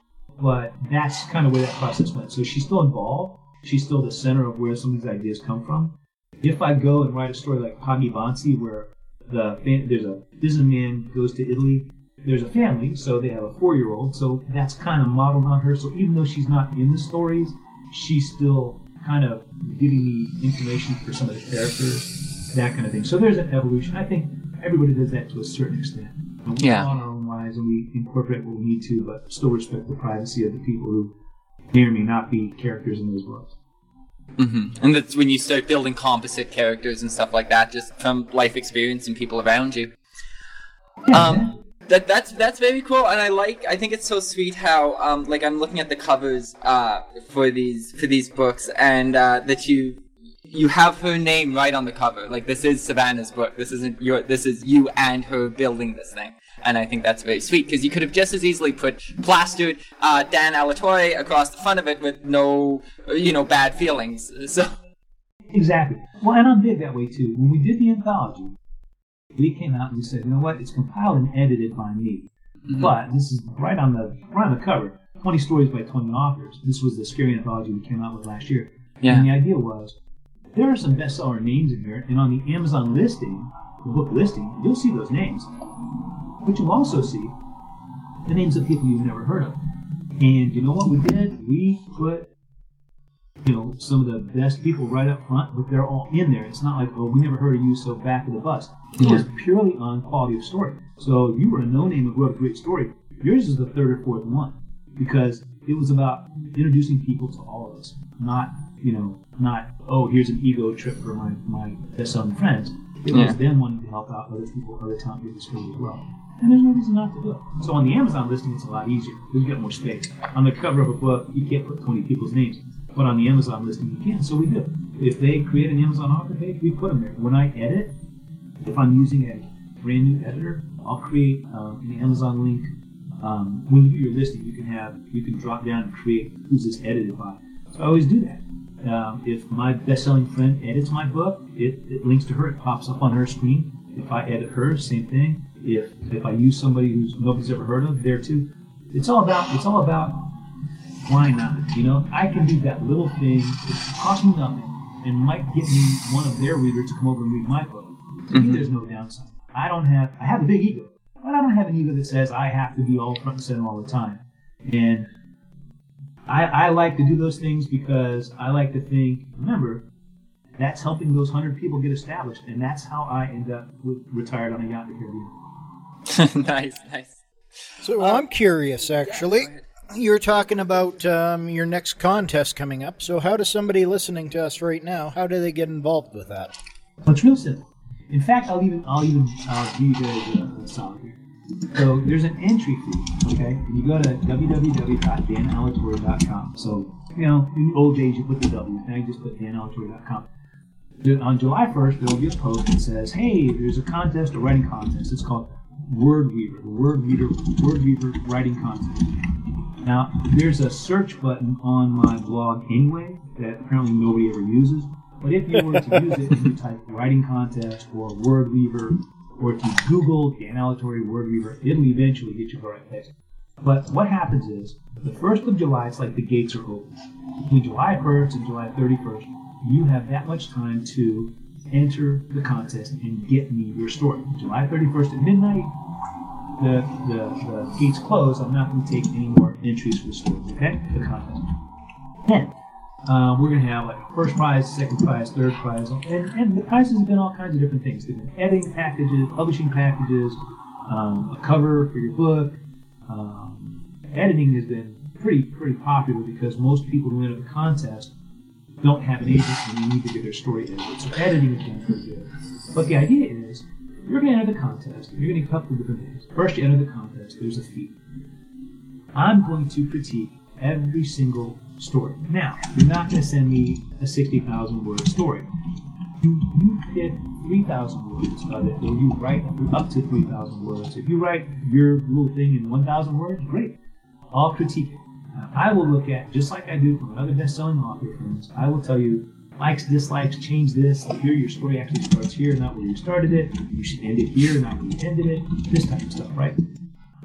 but that's kind of where that process went. So she's still involved. She's still the center of where some of these ideas come from. If I go and write a story like Poggibonsi, where the there's a businessman goes to Italy, there's a family, so they have a four-year-old, so that's kind of modeled on her. So even though she's not in the stories, she's still kind of giving me information for some of the characters, that kind of thing. So there's an evolution. I think everybody does that to a certain extent. And Yeah. Go on our own lives and we incorporate what we need to, but still respect the privacy of the people who may or may not be characters in those books. hmm And that's when you start building composite characters and stuff like that, just from life experience and people around you. Um, that that's that's very cool, and I like. I think it's so sweet how um like I'm looking at the covers uh for these for these books, and uh, that you you have her name right on the cover. Like this is Savannah's book. This isn't your. This is you and her building this thing. And I think that's very sweet because you could have just as easily put plastered uh, Dan Alatorre across the front of it with no, you know, bad feelings. So Exactly. Well, and I'm big that way too. When we did the anthology, we came out and we said, you know what? It's compiled and edited by me, but this is right on the right on the cover. 20 stories by 20 authors. This was the scary anthology we came out with last year. Yeah. And the idea was there are some bestseller names in here, and on the Amazon listing, the book listing, you'll see those names. But you'll also see the names of people you've never heard of. And you know what we did? We put you know, some of the best people right up front, but they're all in there. It's not like, oh, we never heard of you, so back of the bus. It was purely on quality of story. So you were a no-name who wrote a great story, yours is the third or fourth one because it was about introducing people to all of us, not you know, not oh, here's an ego trip for my my best selling friends. It Yeah. was them wanting to help out other people, other talent people as well. And there's no reason not to do it. So on the Amazon listing, it's a lot easier you get more space. On the cover of a book, you can't put 20 people's names. But on the Amazon listing, you can. So we do. If they create an Amazon author page, we put them there. When I edit, if I'm using a brand new editor, I'll create um, an Amazon link. Um, when you do your listing, you can have you can drop down and create who's this edited by. So I always do that. Um, if my best-selling friend edits my book, it, it links to her. It pops up on her screen. If I edit her, same thing. If if I use somebody who's nobody's ever heard of, there too. It's all about it's all about why not? You know, I can do that little thing. It costs me nothing and might get me one of their readers to come over and read my book. To me, Mhm. there's no downside. I don't have I have a big ego, but I don't have an ego that says I have to be all front and center all the time. And I, I like to do those things because I like to think, remember, that's helping those hundred people get established, and that's how I end up with, retired on a yacht in the Caribbean. nice, nice. So I'm curious, actually. You're talking about um, your next contest coming up. So how does somebody listening to us right now? How do they get involved with that? Well, it's real simple. In fact, I'll even I'll even uh, give you guys a, a solid here. So there's an entry fee, okay? And you go to www.danalatorre.com. So you know, in the old days you put the W. Now you just put danalatorre.com. Then On July 1st, there will be a post that says, "Hey, there's a contest, a writing contest. It's called Word Weaver, the Word Weaver, Word Weaver Writing Contest." Now, there's a search button on my blog anyway that apparently nobody ever uses. But if you were to use it and you type writing contest or word weaver, or if you Google Dan Alatorre word weaver, it'll eventually get you the right place. But what happens is, the 1st of July, it's like the gates are open. Between July 1st and July 31st, you have that much time to enter the contest and get me your story. July 31st at midnight, the, the, the gates close. I'm not going to take any more entries for the story, okay? The contest. Then, uh, we're going to have like first prize, second prize, third prize, and, and the prizes have been all kinds of different things. They've been editing packages, publishing packages, um, a cover for your book. Um, editing has been pretty pretty popular because most people who enter the contest don't have an agent and you need to get their story edited. So editing has been pretty good. But the idea is you're going to enter the contest. You're going to get couple different things. First, you enter the contest. There's a fee. I'm going to critique every single story. Now, you're not going to send me a 60,000 word story. You, you pick 3,000 words of it, or you write up to 3,000 words. If you write your little thing in 1,000 words, great. I'll critique it. I will look at, just like I do from other best-selling author friends, I will tell you, likes, dislikes, change this. Here, your story actually starts here, not where you started it. You should end it here, not where you ended it. This type of stuff, right?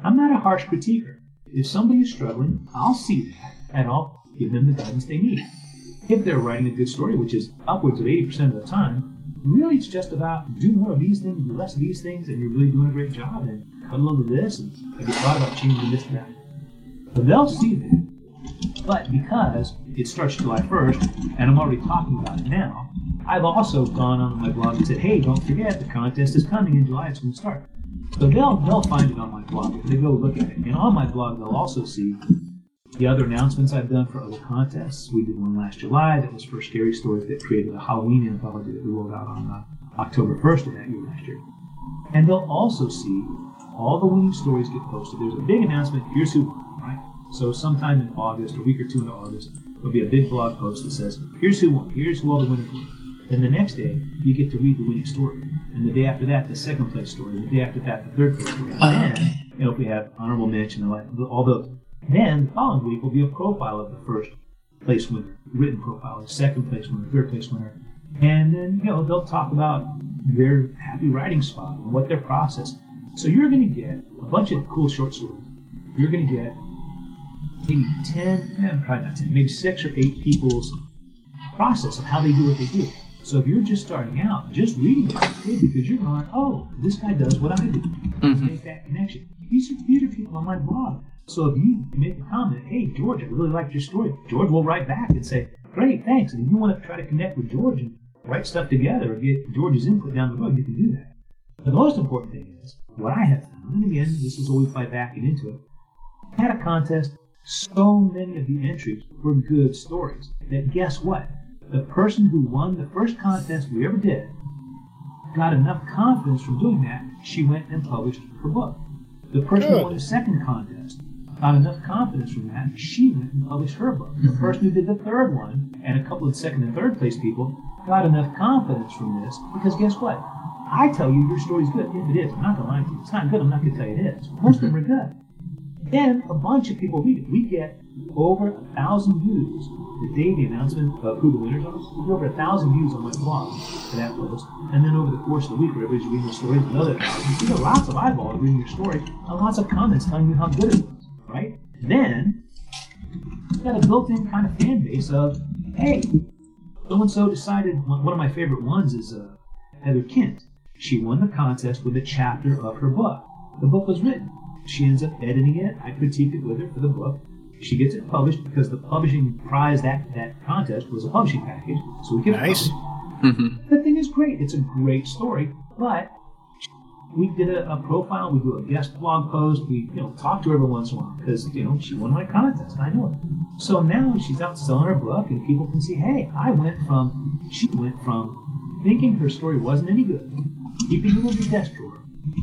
I'm not a harsh critiquer. If somebody is struggling, I'll see that and I'll give them the guidance they need. If they're writing a good story, which is upwards of 80% of the time, really it's just about do more of these things, do less of these things, and you're really doing a great job, and cut a little of this, and have you thought about changing this and that? But they'll see that. But because it starts July 1st, and I'm already talking about it now, I've also gone on my blog and said, hey, don't forget, the contest is coming in July, it's going to start. So they'll they'll find it on my blog if they go look at it. And on my blog they'll also see the other announcements I've done for other contests. We did one last July that was for scary stories that created a Halloween anthology that we rolled out on uh, October 1st of that year last year. And they'll also see all the winning stories get posted. There's a big announcement. Here's who won? So sometime in August, a week or two into August, there'll be a big blog post that says, "Here's who won. Here's who all the winners were." Then the next day, you get to read the winning story. And the day after that, the second place story. And the day after that, the third place story. And Oh, then, okay. you know, if we have honorable mention and like all those. Then the following week will be a profile of the first place winner, written profile, the second place winner, third place winner. And then, you know, they'll talk about their happy writing spot and what their process. So you're going to get a bunch of cool short stories. You're going to get maybe 10, eh, probably not 10, maybe six or eight people's process of how they do what they do. So if you're just starting out, just reading it is good because you're going, oh, this guy does what I do. Mhm. Make that connection. These are, these are people on my blog. So if you make a comment, hey, George, I really liked your story, George will write back and say, great, thanks. And if you want to try to connect with George and write stuff together or get George's input down the road, you can do that. But the most important thing is, what I have found, and again, this is always by backing into it, I had a contest, so many of the entries were good stories that guess what? The person who won the first contest we ever did got enough confidence from doing that, she went and published her book. The person Good. who won the second contest got enough confidence from that, she went and published her book. The mm-hmm. person who did the third one, and a couple of second and third place people, got enough confidence from this because guess what? I tell you your story's good. If it is, I'm not gonna lie to you. It's not good, I'm not gonna tell you it is. Most of them are good. Then a bunch of people read it. We get over a thousand views the day the announcement of who the winners are. We get over a thousand views on my blog for that post. And then over the course of the week, everybody's reading the stories, another thousand. You get lots of eyeballs reading your story and lots of comments telling you how good it was, right? Then you've got a built-in kind of fan base of, hey, so and so decided. One one of my favorite ones is uh, Heather Kent. She won the contest with a chapter of her book. The book was written. She ends up editing it. I critique it with her for the book. She gets it published because the publishing prize that that contest was a publishing package, so we get Nice. it published. Mm-hmm. The thing is great. It's a great story, but we did a, a profile. We do a guest blog post. We you know talk to her every once in a while because you know she won my contest. I know it. So now she's out selling her book, and people can see, hey, I went from she went from thinking her story wasn't any good, keeping it in the desk drawer,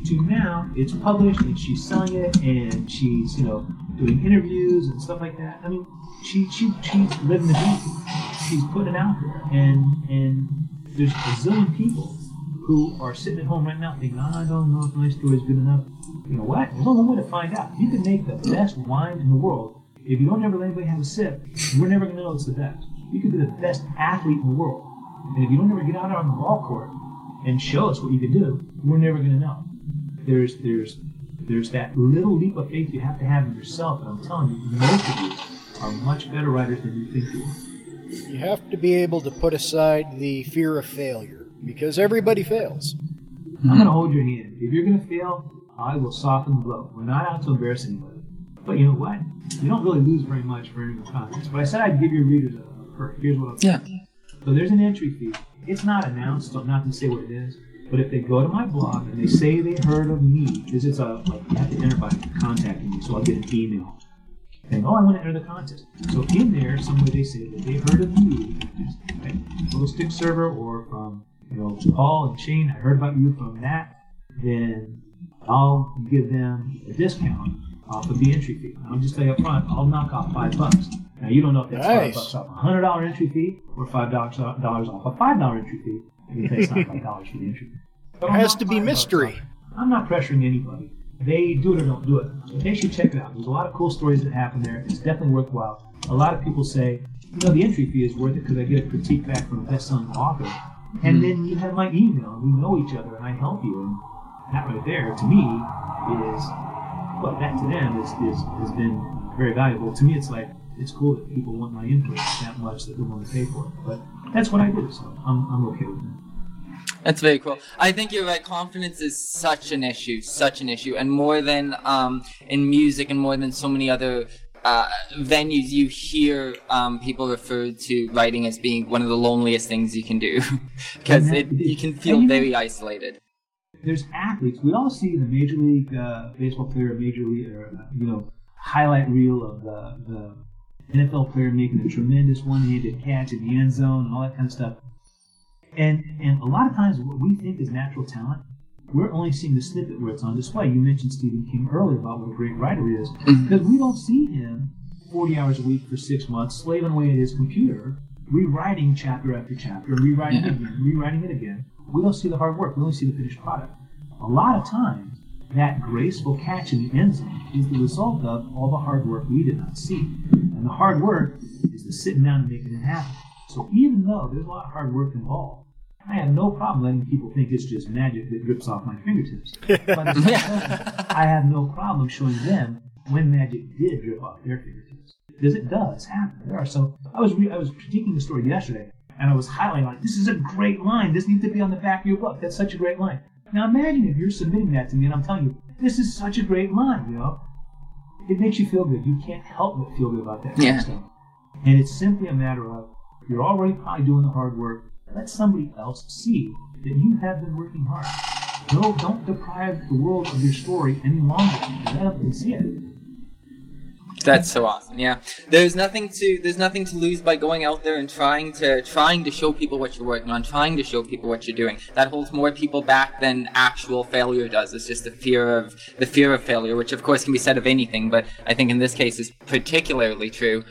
to now it's published and she's selling it and she's you know doing interviews and stuff like that. I mean, she she she's living the dream. She's putting it out there, and and there's a zillion people who are sitting at home right now thinking, ah, I don't know if my story's good enough. You know what? There's only one way to find out. You can make the best wine in the world. If you don't ever let anybody have a sip, we're never going to know it's the best. You could be the best athlete in the world. And if you don't ever get out on the ball court and show us what you can do, we're never going to know. There's, there's, there's that little leap of faith you have to have in yourself. And I'm telling you, most of you are much better writers than you think you are. You have to be able to put aside the fear of failure because everybody fails. I'm going to hold your hand. If you're going to fail, I will soften the blow. We're not out to embarrass anybody. But you know what? You don't really lose very much for entering the contest. But I said I'd give your readers a a perk. Here's what I'll Yeah. So there's an entry fee. It's not announced, so I'm not going to say what it is. But if they go to my blog and they say they heard of me, because it's a, like, you have to enter by contacting me, so I'll get an email saying, oh, I want to enter the contest. So in there, somewhere they say that they heard of you, right? Little stick server or from, you know, Paul and Shane, I heard about you from that, then I'll give them a discount off of the entry fee. I'll just tell you up front, I'll knock off five bucks. Now you don't know if that's Nice. five bucks off a hundred dollar entry fee or five dollars off a five dollar entry fee. I can you it's not five dollars for the entry fee. There has to be mystery. I'm not pressuring anybody. They do it or don't do it. But they should check it out. There's a lot of cool stories that happen there. It's definitely worthwhile. A lot of people say, you know, the entry fee is worth it because I get a critique back from a best-selling author, and hmm. then you have my email, and we know each other, and I help you. And that right there, to me, is well, that to them is, is has been very valuable. To me, it's like it's cool that people want my input that much that they want to pay for it. But that's what I do, so I'm, I'm okay with it. That's very cool. I think you're right. Confidence is such an issue, such an issue, and more than um, in music, and more than so many other uh, venues, you hear um, people refer to writing as being one of the loneliest things you can do, because And that- it you can feel very isolated. there's athletes. We all see the major league uh, baseball player, major league, or, uh, you know, highlight reel of the, the NFL player making a tremendous one-handed catch in the end zone and all that kind of stuff. And and a lot of times, what we think is natural talent, we're only seeing the snippet where it's on display. You mentioned Stephen King earlier about what a great writer he is, mm-hmm. because we don't see him 40 hours a week for six months slaving away at his computer, rewriting chapter after chapter, rewriting Yeah. it again, rewriting it again. We don't see the hard work. We only see the finished product. A lot of times, that graceful catch in the end zone is the result of all the hard work we did not see. And the hard work is the sitting down and making it happen. So even though there's a lot of hard work involved, I have no problem letting people think it's just magic that drips off my fingertips. But I have no problem showing them when magic did drip off their fingertips. Because it does happen. There are some. I was re- I was critiquing the story yesterday, and I was highlighting like, "This is a great line. This needs to be on the back of your book. That's such a great line." Now imagine if you're submitting that to me, and I'm telling you, "This is such a great line," you know. It makes you feel good. You can't help but feel good about that kind Yeah. of stuff. And it's simply a matter of you're already probably doing the hard work. Let somebody else see that you have been working hard. No, don't deprive the world of your story any longer. Let them see it. That's so awesome. Yeah, there's nothing to there's nothing to lose by going out there and trying to trying to show people what you're working on, trying to show people what you're doing. That holds more people back than actual failure does. It's just the fear of the fear of failure, which of course can be said of anything, but I think in this case is particularly true.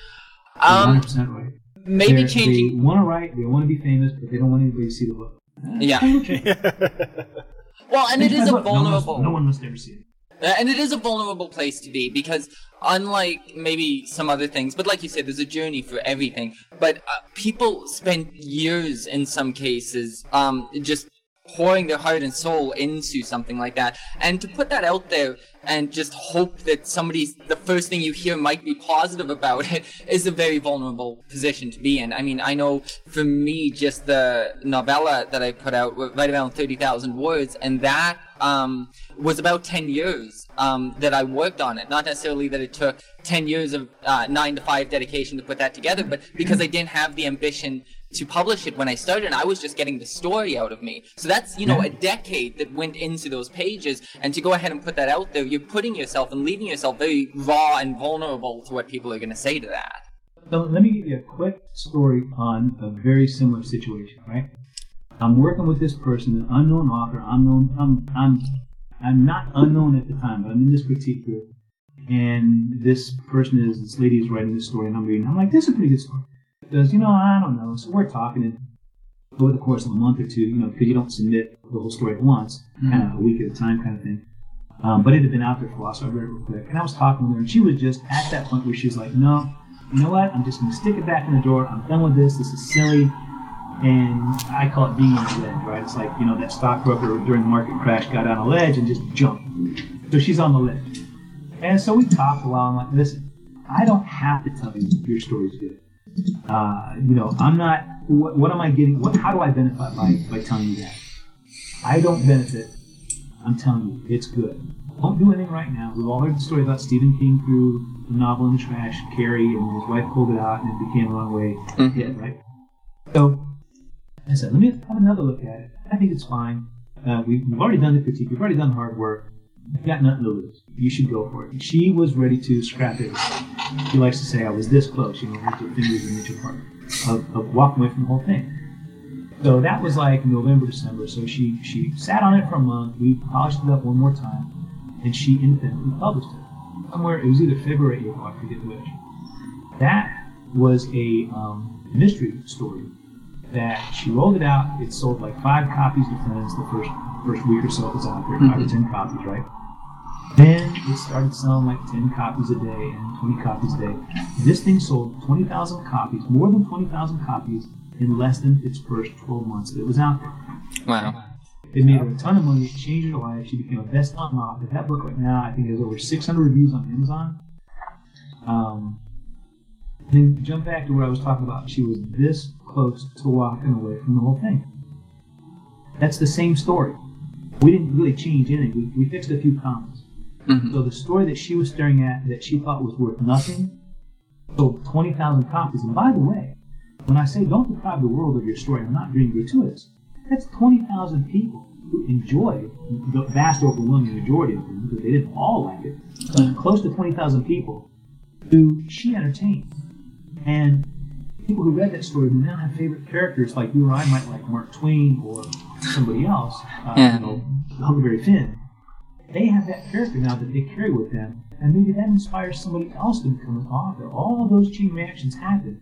Um, 100% right. Maybe They're, changing. They want to write, they want to be famous, but they don't want anybody to see the book. Yeah. well, and it is a vulnerable. No, no one must ever see it. Uh, and it is a vulnerable place to be because unlike maybe some other things but like you said there's a journey for everything but uh, people spend years in some cases um, just pouring their heart and soul into something like that. And to put that out there and just hope that somebody's the first thing you hear might be positive about it is a very vulnerable position to be in. I mean i know for me just the novella that i put out right around 30000 words and that um, was about 10 years um, that i worked on it. Not necessarily that it took 10 years of uh, 9 to 5 dedication to put that together but because i didn't have the ambition to publish it when I started, and I was just getting the story out of me. So that's, you know, a decade that went into those pages, and to go ahead and put that out there, you're putting yourself and leaving yourself very raw and vulnerable to what people are going to say to that. So let me give you a quick story on a very similar situation, right? I'm working with this person, an unknown author, unknown, I'm, I'm, I'm not unknown at the time, but I'm in this critique group, and this person is, this lady is writing this story, and I'm reading, I'm like, this is a pretty good story does, you know, I don't know. So we're talking and over the course of a month or two, you know, because you don't submit the whole story at once, mm-hmm. kind of a week at a time kind of thing. Um, but it had been out there for a while, so I read it real quick. And I was talking with her, and she was just at that point where she was like, no, you know what? I'm just going to stick it back in the drawer. I'm done with this. This is silly. And I call it being on a ledge, right? It's like, you know, that stockbroker during the market crash got on a ledge and just jumped. So she's on the ledge. And so we talked a while. I'm like, listen, I don't have to tell you your story's good. Uh, you know, I'm not. What, what am I getting? What, how do I benefit by by telling you that? I don't benefit. I'm telling you, it's good. Don't do anything right now. We've all heard the story about Stephen King threw the novel in the trash, Carrie, and his wife pulled it out, and it became a runaway mm-hmm. hit, right? So I said, let me have another look at it. I think it's fine. Uh, we, have already done the critique. We've already done the hard work. You've got nothing to lose. You should go for it. She was ready to scrap it. She likes to say, I was this close, you know, with her fingers an inch apart, of, of walking away from the whole thing. So that was like November, December. So she, she sat on it for a month. We polished it up one more time, and she independently published it. Somewhere, it was either February or April, I forget which. That was a um, mystery story that she rolled it out. It sold like five copies to friends the first first week or so it was out there, mm-hmm. five or ten copies, right? Then it started selling like 10 copies a day and 20 copies a day. This thing sold 20,000 copies, more than 20,000 copies, in less than its first 12 months that it was out there. Wow. It made her a ton of money, it changed her life. She became a best-selling author. That book right now, I think, has over 600 reviews on Amazon. Um, then jump back to where I was talking about. She was this close to walking away from the whole thing. That's the same story. We didn't really change anything. We, we fixed a few comments. Mm-hmm. So the story that she was staring at that she thought was worth nothing sold 20,000 copies. And by the way, when I say don't deprive the world of your story, I'm not being gratuitous. That's 20,000 people who enjoyed the vast overwhelming majority of them because they didn't all like it. But close to 20,000 people who she entertained. And people who read that story who now have favorite characters like you or I might like Mark Twain or somebody else, uh, yeah. you know, Huckleberry Finn they have that character now that they carry with them, and maybe that inspires somebody else to become an author. All those chain reactions happen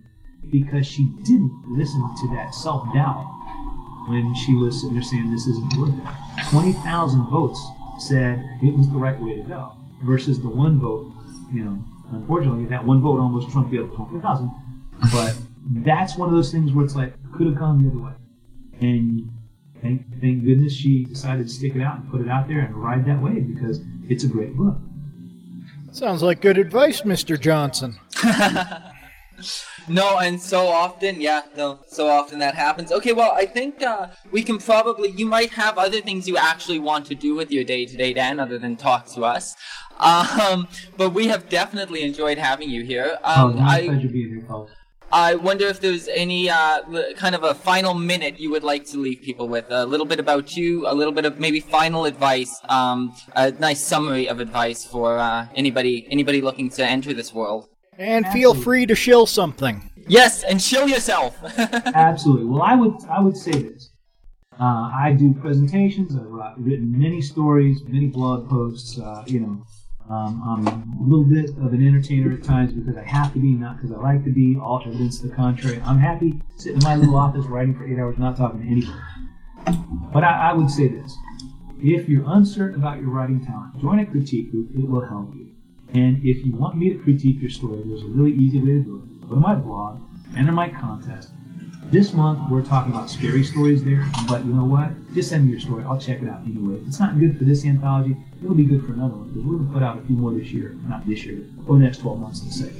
because she didn't listen to that self doubt when she was sitting there saying this isn't worth it. 20,000 votes said it was the right way to go versus the one vote, you know, unfortunately, that one vote almost trumped the other 20,000. But that's one of those things where it's like, could have gone the other way. And thank, thank goodness she decided to stick it out and put it out there and ride that wave because it's a great book. Sounds like good advice, Mr. Johnson. no, and so often, yeah, no, so often that happens. Okay, well, I think uh, we can probably, you might have other things you actually want to do with your day to day, Dan, other than talk to us. Um, but we have definitely enjoyed having you here. Um, oh, my I, pleasure being here, Paul. I wonder if there's any uh, kind of a final minute you would like to leave people with. A little bit about you, a little bit of maybe final advice, um, a nice summary of advice for uh, anybody anybody looking to enter this world. And feel free to shill something. Yes, and show yourself. Absolutely. Well, I would I would say this. Uh, I do presentations. I've written many stories, many blog posts. Uh, you know, um, I'm a little bit of an entertainer at times because I have to be, not because I like to be. All evidence to the contrary. I'm happy sitting in my little office writing for eight hours, not talking to anybody. But I, I would say this: if you're uncertain about your writing talent, join a critique group. It will help you. And if you want me to critique your story, there's a really easy way to do it. Go to my blog, enter my contest. This month we're talking about scary stories there, but you know what? Just send me your story. I'll check it out anyway. If it's not good for this anthology, it'll be good for another one we're to put out a few more this year. Not this year, over the next 12 months, let's say.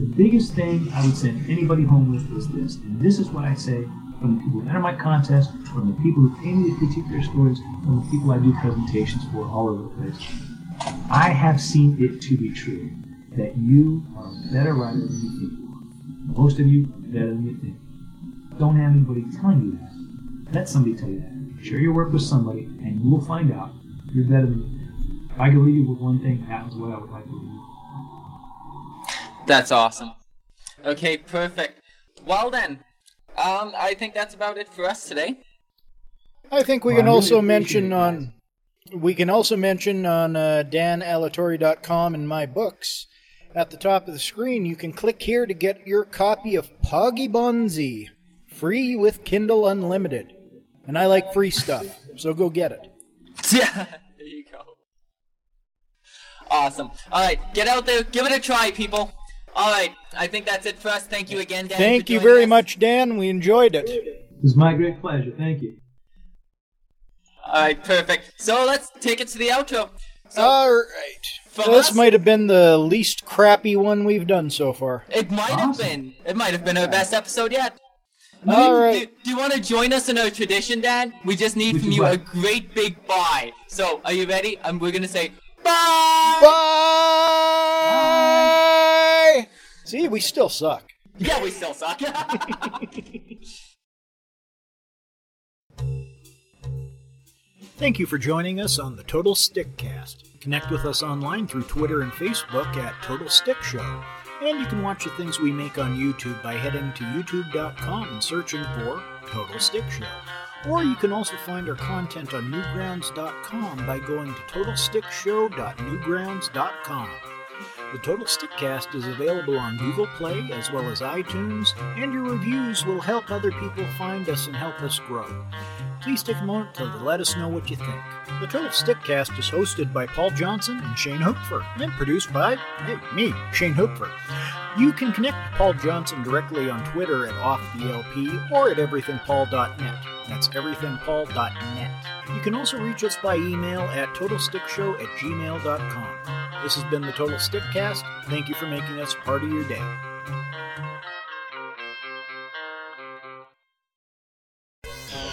The biggest thing I would send anybody home with is this, and this is what I say from the people who enter my contest, from the people who pay me to critique their stories, from the people I do presentations for all over the place. I have seen it to be true that you are a better writer than you think. Most of you are better than you think. Don't have anybody telling you that. Let somebody tell you that. Share your work with somebody, and you will find out you're better than you think. If I could leave you with one thing, that was what I would like to leave you. That's awesome. Okay, perfect. Well then, um, I think that's about it for us today. I think we Well, can really also mention on we can also mention on uh, danalatorre.com and my books at the top of the screen you can click here to get your copy of Poggibonsi free with Kindle Unlimited. And I like free stuff, so go get it. Yeah, there you go. Awesome. All right, get out there, give it a try, people. All right, I think that's it for us. Thank you again, Dan. Thank you very us. much, Dan. We enjoyed it. It was my great pleasure. Thank you. All right, perfect. So let's take it to the outro. So All right. So This us- might have been the least crappy one we've done so far. it might have been. It might have been our best episode yet. All do, right. Do, do you want to join us in our tradition, Dan? We just need from you a great big bye. So, are you ready? Um, we're gonna say bye. Bye. See, we still suck. Yeah, we still suck. Thank you for joining us on the Total Stick Cast. Connect with us online through Twitter and Facebook at Total Stick Show. And you can watch the things we make on YouTube by heading to youtube.com and searching for Total Stick Show. Or you can also find our content on newgrounds.com by going to totalstickshow.newgrounds.com. The Total Stickcast is available on Google Play as well as iTunes, and your reviews will help other people find us and help us grow. Please take a moment to let us know what you think. The Total Stickcast is hosted by Paul Johnson and Shane Hoopfer, and produced by hey, me, Shane Hoopfer. You can connect with Paul Johnson directly on Twitter at OffTheLP or at everythingpaul.net. That's everythingpaul.net. You can also reach us by email at totalstickshow at gmail.com. This has been the Total Stickcast. Thank you for making us part of your day.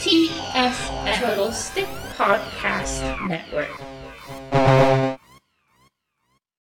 TSL Stick Podcast Network.